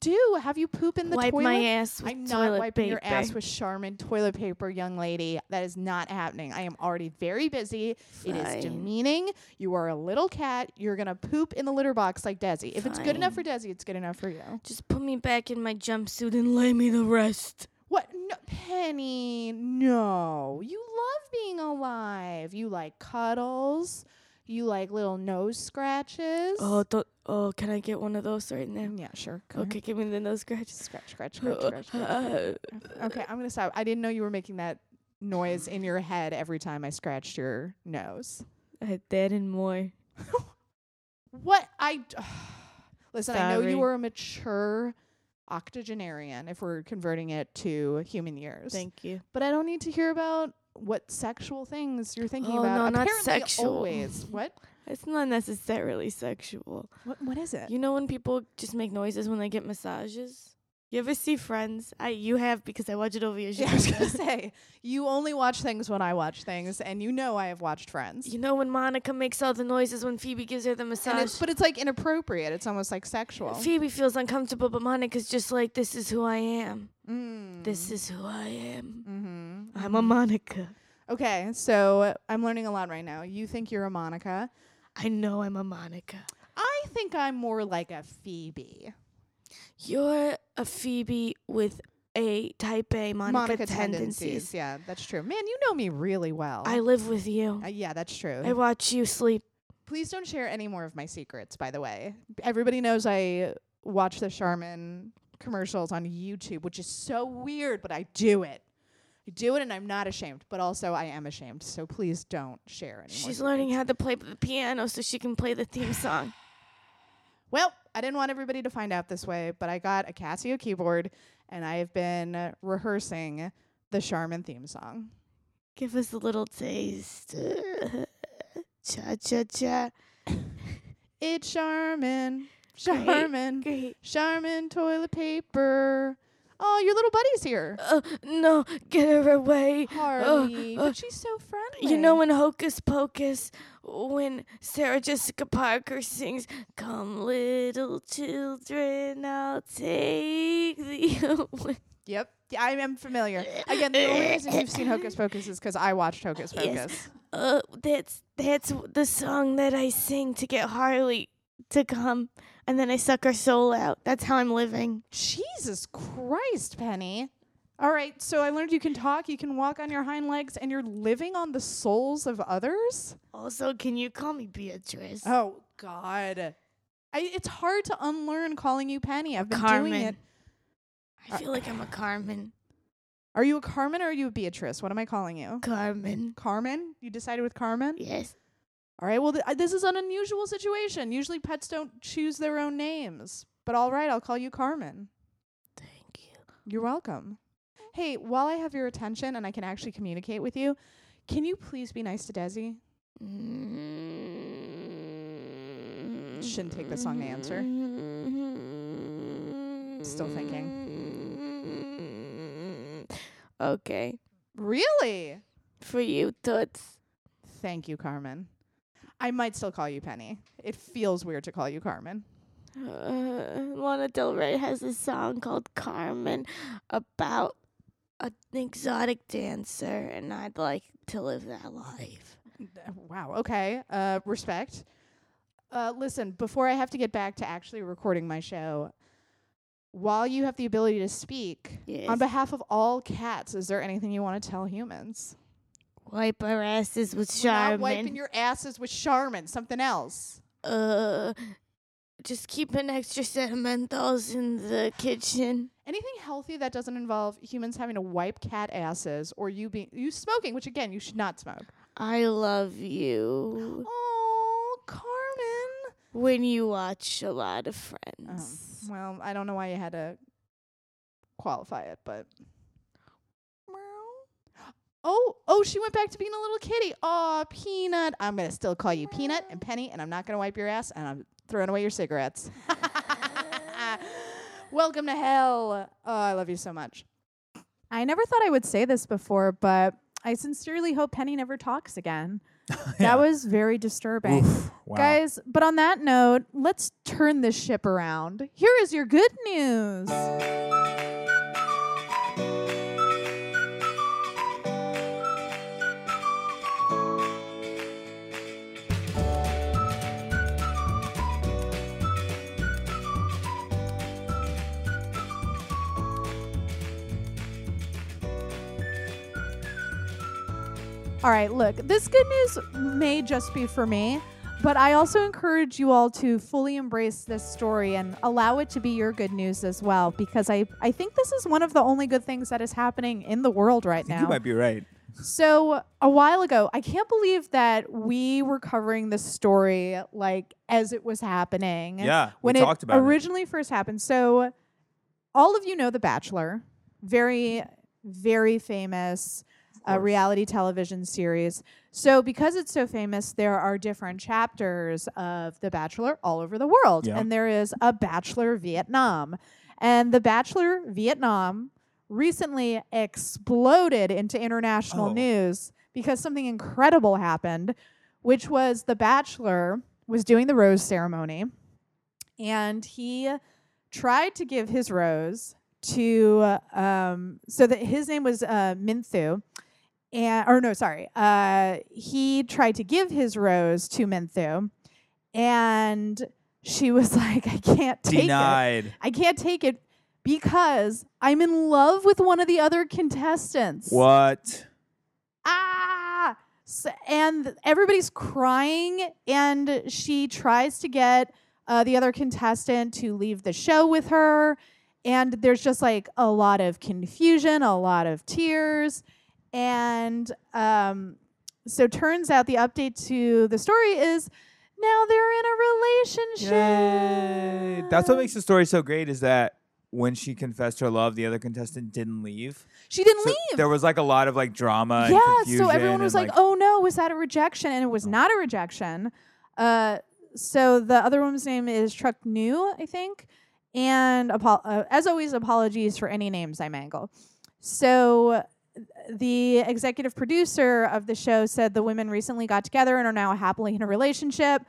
do? Have you poop in the Wipe toilet? my ass with I'm not toilet wiping paper. your ass with Charmin toilet paper, young lady. That is not happening. I am already very busy. It is Fine. demeaning. You are a little cat. You're gonna poop in the litter box like Desi. If it's good enough for Desi, it's good enough for you. Just put me back in my jumpsuit and lay me the rest. What? No, Penny. No. You love being alive. You like cuddles. You like little nose scratches. Oh, th- oh, can I get one of those right now? yeah, sure. Come Okay, give me the nose scratch. here. Scratch, scratch, scratch, scratch, scratch. Okay, I'm gonna stop. I didn't know you were making that noise in your head every time I scratched your nose. I that and more. What I listen. I know you were a mature octogenarian if we're converting it to human years. Thank you. but I don't need to hear about what sexual things you're thinking Oh, about. no, not sexual. Always. What? It's not necessarily sexual. What? What is it? You know when people just make noises when they get massages? You ever see Friends? I you have because I watch it over your Yeah, I was gonna say you only watch things when I watch things, and you know I have watched Friends. You know when Monica makes all the noises when Phoebe gives her the And massage. it's, but it's like inappropriate. It's almost like sexual. Phoebe feels uncomfortable, but Monica's just like, "This is who I am. Mm. This is who I am. Mm-hmm. I'm a Monica. Okay, so I'm learning a lot right now. You think you're a Monica. I know I'm a Monica. I think I'm more like a Phoebe. You're a Phoebe with a type A Monica, tendencies. Yeah, that's true. Man, you know me really well. I live with you. Uh, yeah, that's true. I watch you sleep. Please don't share any more of my secrets, by the way. Everybody knows I watch the Charmin commercials on YouTube, which is so weird, but I do it. I do it and I'm not ashamed, but also I am ashamed. So please don't share any more She's learning how to play the piano so she can play the theme song. Well, I didn't want everybody to find out this way, but I got a Casio keyboard and I have been rehearsing the Charmin theme song. Give us a little taste. cha cha cha. It's Charmin, Great, Charmin, Great. Charmin toilet paper. Oh, your little buddy's here. Uh, no, get her away. Harley, uh, but she's so friendly. You know in Hocus Pocus, when Sarah Jessica Parker sings, Come little children, I'll take thee away. Yep, yeah, I am familiar. Again, the only reason you've seen Hocus Pocus is because I watched Hocus Pocus. Yes. Uh, that's that's the song that I sing to get Harley to come, and then I suck her soul out. That's how I'm living. Jesus Christ, Penny. All right, so I learned you can talk, you can walk on your hind legs, and you're living on the souls of others. Also, can you call me Beatrice? Oh God, I, it's hard to unlearn calling you Penny. I've been Carmen. doing it. I feel like I'm a Carmen. Are you a Carmen or are you a Beatrice? What am I calling you? Carmen. Carmen? You decided with Carmen? Yes. All right. Well, th- this is an unusual situation. Usually pets don't choose their own names. But all right, I'll call you Carmen. Thank you. You're welcome. Hey, while I have your attention and I can actually communicate with you, can you please be nice to Desi? Shouldn't take this long to answer. Still thinking. Okay. Really? For you, Toots. Thank you, Carmen. I might still call you Penny. It feels weird to call you Carmen. Uh, Lana Del Rey has a song called Carmen about an exotic dancer, and I'd like to live that life. Wow. Okay. Uh, respect. Uh, listen, before I have to get back to actually recording my show, while you have the ability to speak, Yes. on behalf of all cats, is there anything you want to tell humans? Wipe our asses with We're Not wiping your asses with Charmin. Something else. Uh, just keep an extra set of menthols in the kitchen. Anything healthy that doesn't involve humans having to wipe cat asses or you being you smoking, which again you should not smoke. I love you. Oh, Carmen. When you watch a lot of Oh, Friends. well, I don't know why you had to qualify it, but. Oh, oh, she went back to being a little kitty. Oh, Peanut. I'm going to still call you Peanut and Penny, and I'm not going to wipe your ass, and I'm throwing away your cigarettes. Welcome to hell. Oh, I love you so much. I never thought I would say this before, but I sincerely hope Penny never talks again. Yeah. That was very disturbing. Oof, wow. Guys, but on that note, let's turn this ship around. Here is your good news. All right, look, this good news may just be for me, but I also encourage you all to fully embrace this story and allow it to be your good news as well, because I, I think this is one of the only good things that is happening in the world right now. you might be right. So a while ago, I can't believe that we were covering this story like as it was happening. Yeah, we when it talked about it. originally first happened. So all of you know The Bachelor, very, very famous course. reality television series. So because it's so famous, there are different chapters of The Bachelor all over the world, Yeah. and there is a Bachelor Vietnam. And The Bachelor Vietnam recently exploded into international Oh. news because something incredible happened, which was The Bachelor was doing the rose ceremony and he tried to give his rose to um so that his name was uh Minh Thu and or no sorry uh he tried to give his rose to Minh Thu and she was like I can't take it. I can't take it because I'm in love with one of the other contestants. What? ah! S and everybody's crying and she tries to get uh, the other contestant to leave the show with her and there's just like a lot of confusion a lot of tears and um, so turns out the update to the story is now they're in a relationship Yay. That's what makes the story so great is that when she confessed her love, the other contestant didn't leave. she didn't So leave There was like a lot of like drama. yeah so everyone was and, like, oh no was that a rejection and it was not a rejection uh, so the other woman's name is Truc Nhu i think and apo- uh, as always apologies for any names i mangle so the executive producer of the show said the women recently got together and are now happily in a relationship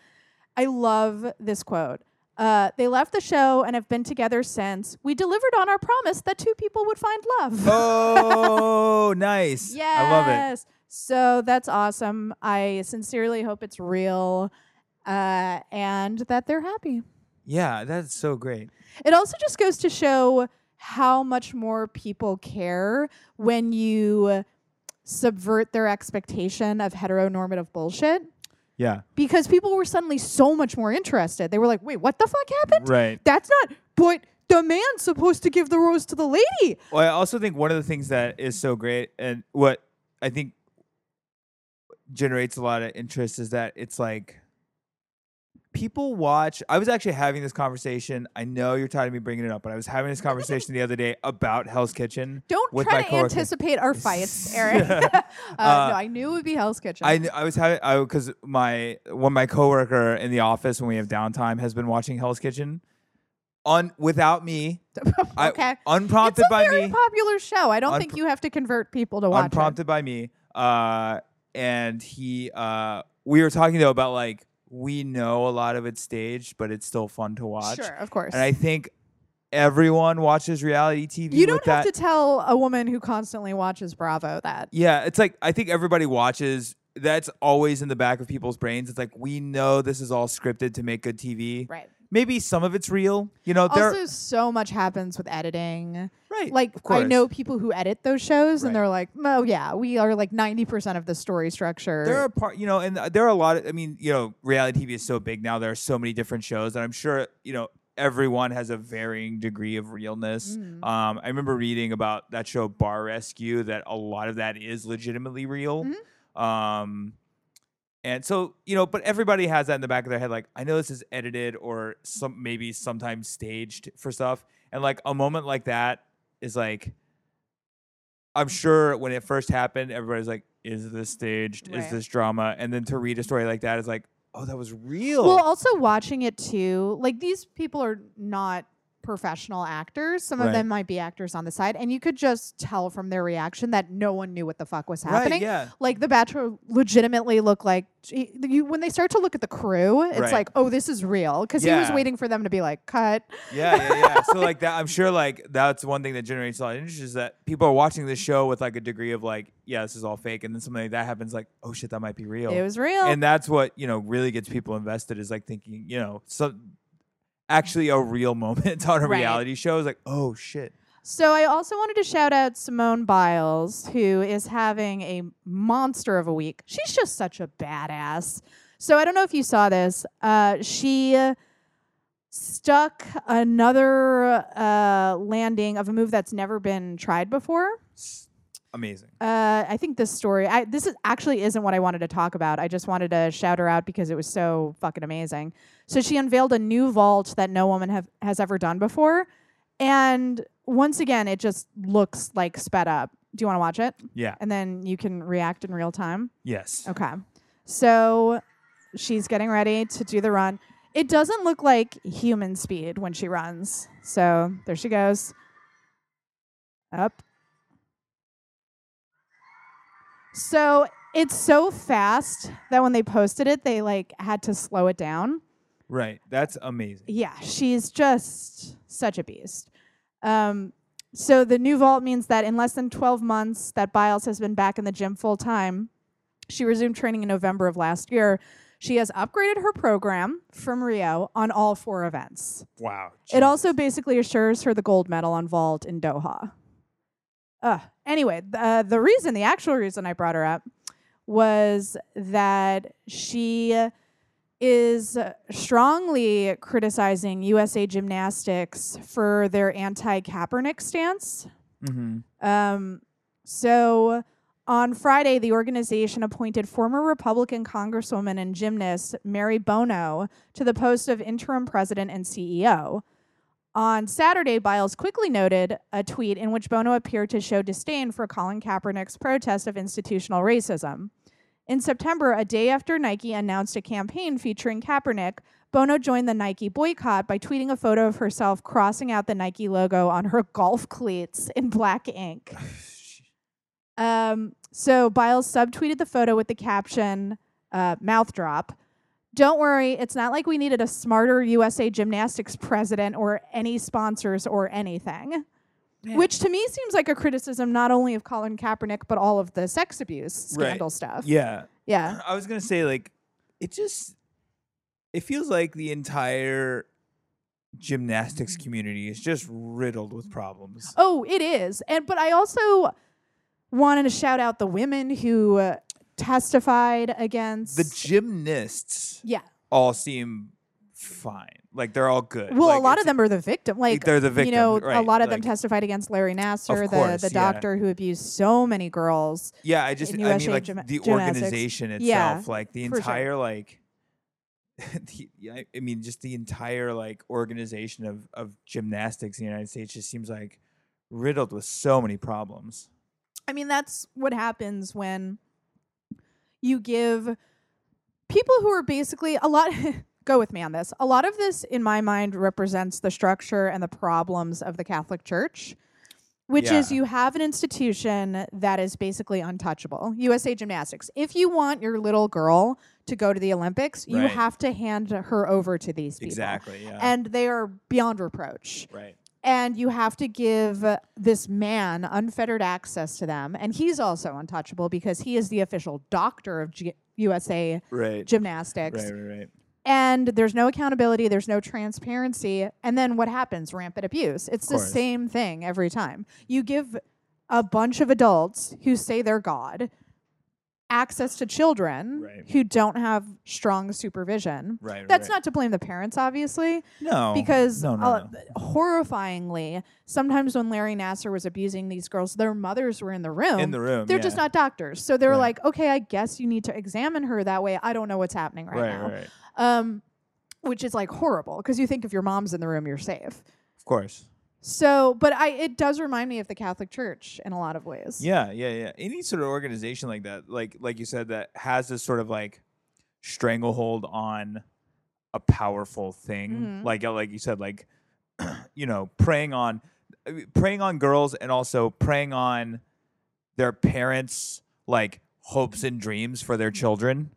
i love this quote uh, they left the show and have been together since. We delivered on our promise that two people would find love. Oh, nice. Yes. I love it. So that's awesome. I sincerely hope it's real uh, and that they're happy. Yeah, that's so great. It also just goes to show how much more people care when you subvert their expectation of heteronormative bullshit. Yeah. Because people were suddenly so much more interested. They were like, wait, what the fuck happened? Right. That's not, but the man's supposed to give the rose to the lady. Well, I also think one of the things that is so great and what I think generates a lot of interest is that it's like people watch. I was actually having this conversation. I know you're tired of me bringing it up, but I was having this conversation the other day about Hell's Kitchen. Don't try to anticipate our fights, Erek. uh, no, I knew it would be Hell's Kitchen. I, I was having I because my one my coworker in the office when we have downtime has been watching Hell's Kitchen on without me. I- okay. unprompted by me. it's a by very me. popular show. I don't Unpro- think you have to convert people to watch unprompted by me. Uh, and he, uh, we were talking though about like we know a lot of it's staged, but it's still fun to watch. Sure, of course. And I think everyone watches reality TV. you don't have that. to tell a woman who constantly watches Bravo that. Yeah, it's like I think everybody watches. That's always in the back of people's brains. It's like we know this is all scripted to make good TV. Right. Maybe some of it's real. You know, there. Also, so much happens with editing. Right. Like I know people who edit those shows, Right. and they're like, "Oh yeah, we are like ninety percent of the story structure." There are part, you know, and there are a lot of. I mean, you know, reality TV is so big now. There are so many different shows, and I'm sure you know everyone has a varying degree of realness. Mm. Um, I remember reading about that show Bar Rescue that a lot of that is legitimately real. Mhm. Um, and so you know, but everybody has that in the back of their head. Like, I know this is edited or some maybe sometimes staged for stuff, and like a moment like that is like. I'm mm-hmm. sure when it first happened, everybody's like, "Is this staged? Is Right. this drama?" And then to read a story like that is like, "Oh, that was real." Well, also watching it too, like these people are not professional actors. Some of Right. them might be actors on the side, and you could just tell from their reaction that no one knew what the fuck was happening. Right? Yeah. Like the Bachelor legitimately looked like you when they start to look at the crew, it's Right. like, oh, this is real, because he was Yeah. waiting for them to be like, cut. Yeah, yeah, yeah. so like that, I'm sure like that's one thing that generates a lot of interest is that people are watching this show with like a degree of like, yeah, this is all fake, and then something like that happens, like, oh shit, that might be real. It was real. and that's what you know really gets people invested is like thinking, you know, so actually a real moment on a Right. reality show is like, oh shit. So I also wanted to shout out Simone Biles, who is having a monster of a week. She's just such a badass. So I don't know if you saw this. Uh, she stuck another uh, landing of a move that's never been tried before. Amazing. Uh, I think this story. I, this is actually isn't what I wanted to talk about. I just wanted to shout her out because it was so fucking amazing. So she unveiled a new vault that no woman have, has ever done before, and once again, it just looks like sped up. Do you want to watch it? Yeah. And then you can react in real time. Yes. Okay. So she's getting ready to do the run. It doesn't look like human speed when she runs. So there she goes. Up. So it's so fast that when they posted it, they like had to slow it down. Right. That's amazing. Yeah, she's just such a beast. Um, so the new vault means that in less than 12 months that Biles has been back in the gym full time. She resumed training in November of last year. She has upgraded her program from Rio on all four events. Wow. It also basically assures her the gold medal on vault in Doha. Uh, anyway, uh, the reason, the actual reason I brought her up was that she is strongly criticizing USA Gymnastics for their anti Kaepernick stance. Mm-hmm. Um, so on Friday, the organization appointed former Republican Congresswoman and gymnast Mary Bono to the post of interim president and CEO. On Saturday, Biles quickly noted a tweet in which Bono appeared to show disdain for Colin Kaepernick's protest of institutional racism. In September, a day after Nike announced a campaign featuring Kaepernick, Bono joined the Nike boycott by tweeting a photo of herself crossing out the Nike logo on her golf cleats in black ink. Um, so Biles subtweeted the photo with the caption, uh, mouth drop. Don't worry, it's not like we needed a smarter USA Gymnastics president or any sponsors or anything. Which to me seems like a criticism not only of Colin Kaepernick, but all of the sex abuse Right. scandal stuff. Yeah. Yeah. I was gonna say like it just it feels like the entire gymnastics community is just riddled with problems. Oh, it is. And but I also wanted to shout out the women who uh, testified against The gymnasts Yeah. all seem fine. Like they're all good. Well, Like, a lot of them are the victim. Like they're the victim. You know, victims, a lot of them testified against Larry Nassar, course, the the yeah. doctor who abused so many girls. Yeah, I just I mean like gym- the organization itself, Yeah, like the for sure. entire like the, I- I mean just the entire like organization of of gymnastics in the United States just seems like riddled with so many problems. I mean, that's what happens when you give people who are basically a lot. go with me on this. A lot of this, in my mind, represents the structure and the problems of the Catholic Church. Which is you have an institution that is basically untouchable. USA Gymnastics. If you want your little girl to go to the Olympics, you have to hand her over to these people. Exactly. Yeah. And they are beyond reproach. right. and you have to give uh, this man unfettered access to them and he's also untouchable because he is the official doctor of G- USA Right. gymnastics Right. Right. And there's no accountability there's no transparency and then what happens rampant abuse it's the course. same thing every time you give a bunch of adults who say they're god access to children Right. who don't have strong supervision Right. that's right. not to blame the parents obviously no because no, no, uh, horrifyingly, sometimes when Larry Nassar was abusing these girls, their mothers were in the room. in the room. They're yeah. just not doctors, so they're Right. like, okay, I guess you need to examine her that way. I don't know what's happening right, right. now, Right. Um, which is like horrible because you think if your mom's in the room, you're safe. Of course. So, but I it does remind me of the Catholic Church in a lot of ways. Yeah, yeah, yeah. Any sort of organization like that, like like you said, that has this sort of like stranglehold on a powerful thing, Mhm. like uh, like you said, like you know, preying on preying on girls and also preying on their parents' like hopes and dreams for their children.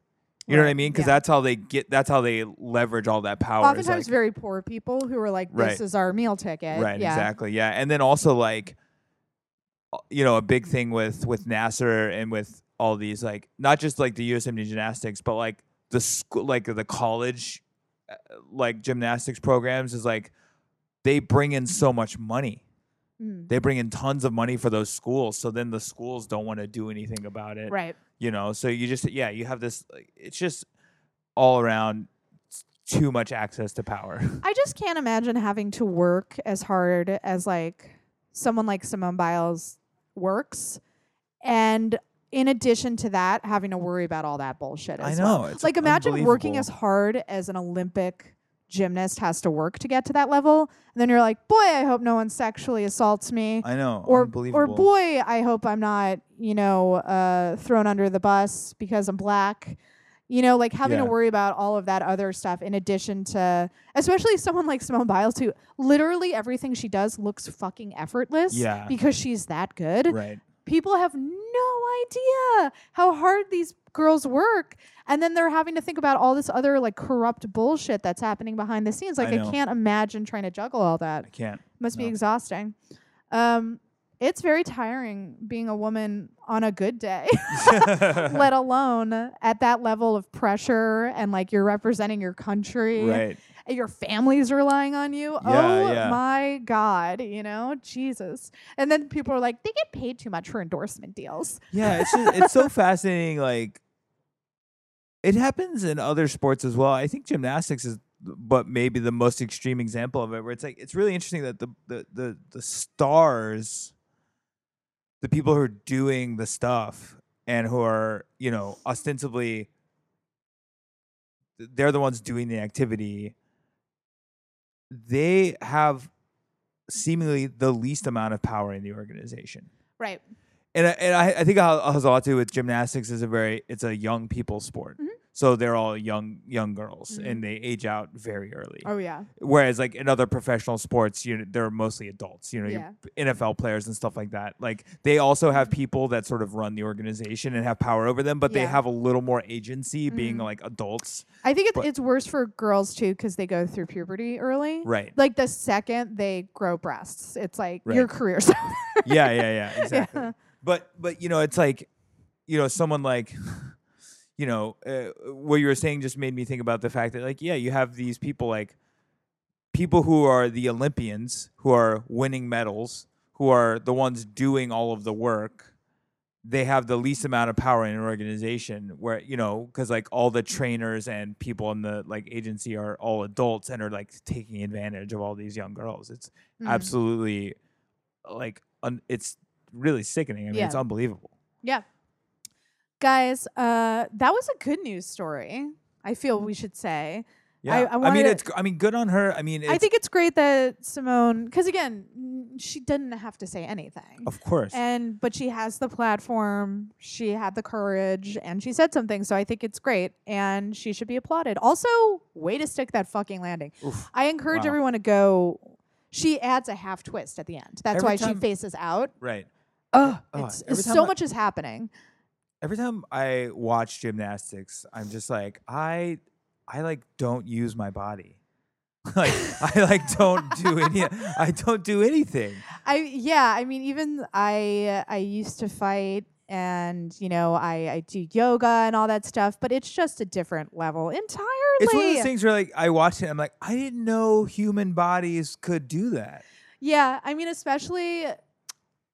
You know what I mean? Because yeah. that's how they get. That's how they leverage all that power. Oftentimes, like- very poor people who are like, "This Right. is our meal ticket." Right, yeah. exactly. Yeah. And then also like uh, you know, a big thing with with Nassar and with all these like not just like the USMD gymnastics, but like the school like the college uh, like gymnastics programs is like they bring in so much money. Mm. They bring in tons of money for those schools, so then the schools don't want to do anything about it. Right. You know, so you just yeah, you have this like, it's just all around too much access to power. I just can't imagine having to work as hard as like someone like Simone Biles works, and in addition to that, having to worry about all that bullshit. I know, well. it's like imagine working as hard as an Olympic gymnast has to work to get to that level, and then you're like, boy, I hope no one sexually assaults me. I know. or, unbelievable. or boy, I hope I'm not, you know, uh, thrown under the bus because I'm black. You know, like having to worry about all of that other stuff in addition to, especially someone like Simone Biles, who literally everything she does looks fucking effortless. Yeah. Because she's that good. Right. People have no idea how hard these girls work. And then they're having to think about all this other like corrupt bullshit that's happening behind the scenes. Like, I, know. can't imagine trying to juggle all that I can't. must be exhausting. Um, it's very tiring being a woman on a good day, let alone at that level of pressure and like you're representing your country right. Your family's relying on you. Yeah, oh yeah. my God, you know, Jesus. And then people are like, they get paid too much for endorsement deals. Yeah, it's just, it's so fascinating. Like, it happens in other sports as well. I think gymnastics is, but maybe the most extreme example of it, where it's like it's really interesting that the the the, the stars, the people who are doing the stuff and who are you know ostensibly, they're the ones doing the activity. They have seemingly the least amount of power in the organization Right. and I, and I, I think it has a lot to do with gymnastics is a very it's a young people sport Mhm. So they're all young young girls Mhm. and they age out very early Oh, yeah. whereas like in other professional sports you know, they're mostly adults you know Yeah. NFL players and stuff like that like they also have people that sort of run the organization and have power over them but they have a little more agency being Mhm. like adults I think it's, But- it's worse for girls too because they go through puberty early. right Like the second they grow breasts, it's like Right. your career's over. yeah yeah yeah exactly Yeah. but but you know it's like you know someone like you know uh, what you were saying just made me think about the fact that like yeah you have these people like people who are the olympians who are winning medals who are the ones doing all of the work they have the least amount of power in an organization where you know because like all the trainers and people in the like agency are all adults and are like taking advantage of all these young girls it's Mhm. absolutely like un- it's really sickening. I mean, it's unbelievable. Yeah. Guys, uh, that was a good news story. I feel we should say. Yeah, I I, wanted mean, it's. I mean, good on her. I mean, it's, I think it's great that Simone, because again, she didn't have to say anything. of course. And but she has the platform, she had the courage, and she said something. So I think it's great, and she should be applauded. Also, way to stick that fucking landing. Oof. I encourage Wow. everyone to go. She adds a half twist at the end. That's Every why she faces out. right. Ugh, Oh, it's, it's so I- much is happening. Every time I watch gymnastics, I'm just like, I, I like don't use my body. like I like don't do any. I don't do anything. I yeah, I mean even I I used to fight and you know I I do yoga and all that stuff, but it's just a different level entirely. It's one of those things where like I watch it, I'm like, I didn't know human bodies could do that. Yeah, I mean especially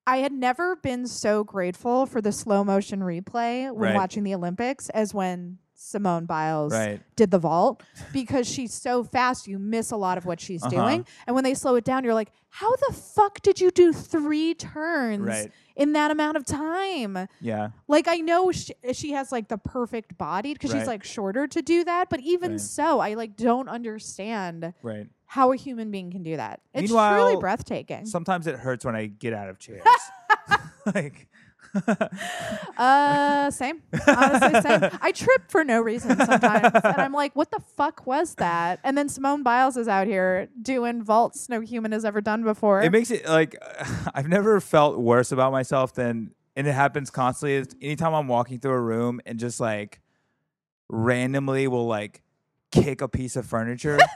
I had never been so grateful for the slow motion replay when Right. watching the Olympics as when Simone Biles Right. did the vault because she's so fast you miss a lot of what she's Uh-huh. doing and when they slow it down you're like how the fuck did you do 3 turns Right. in that amount of time Yeah. Like I know she, she has like the perfect body because Right. she's like shorter to do that, but even so, I like don't understand Right. How a human being can do that. It's truly breathtaking. Sometimes it hurts when I get out of chairs. like. uh, same. Honestly, same. I trip for no reason sometimes, and I'm like, "What the fuck was that?" And then Simone Biles is out here doing vaults no human has ever done before. it makes it like I've never felt worse about myself than, and it happens constantly. Is anytime I'm walking through a room and just like randomly will like kick a piece of furniture.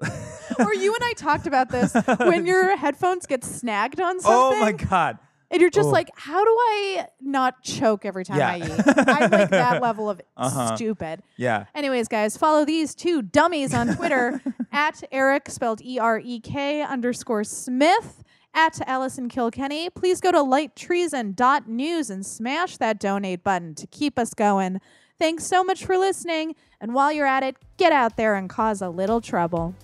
or you and I talked about this when your headphones get snagged on something. oh my god! And you're just Oh. like, how do I not choke every time Yeah. I eat? I'm like that level of Uh-huh. stupid. Yeah, Anyways, guys, follow these two dummies on Twitter at Erek, spelled E R E K underscore Smith, at Allison Kilkenny. Please go to lighttreason.news and smash that donate button to keep us going. Thanks so much for listening. And while you're at it, get out there and cause a little trouble.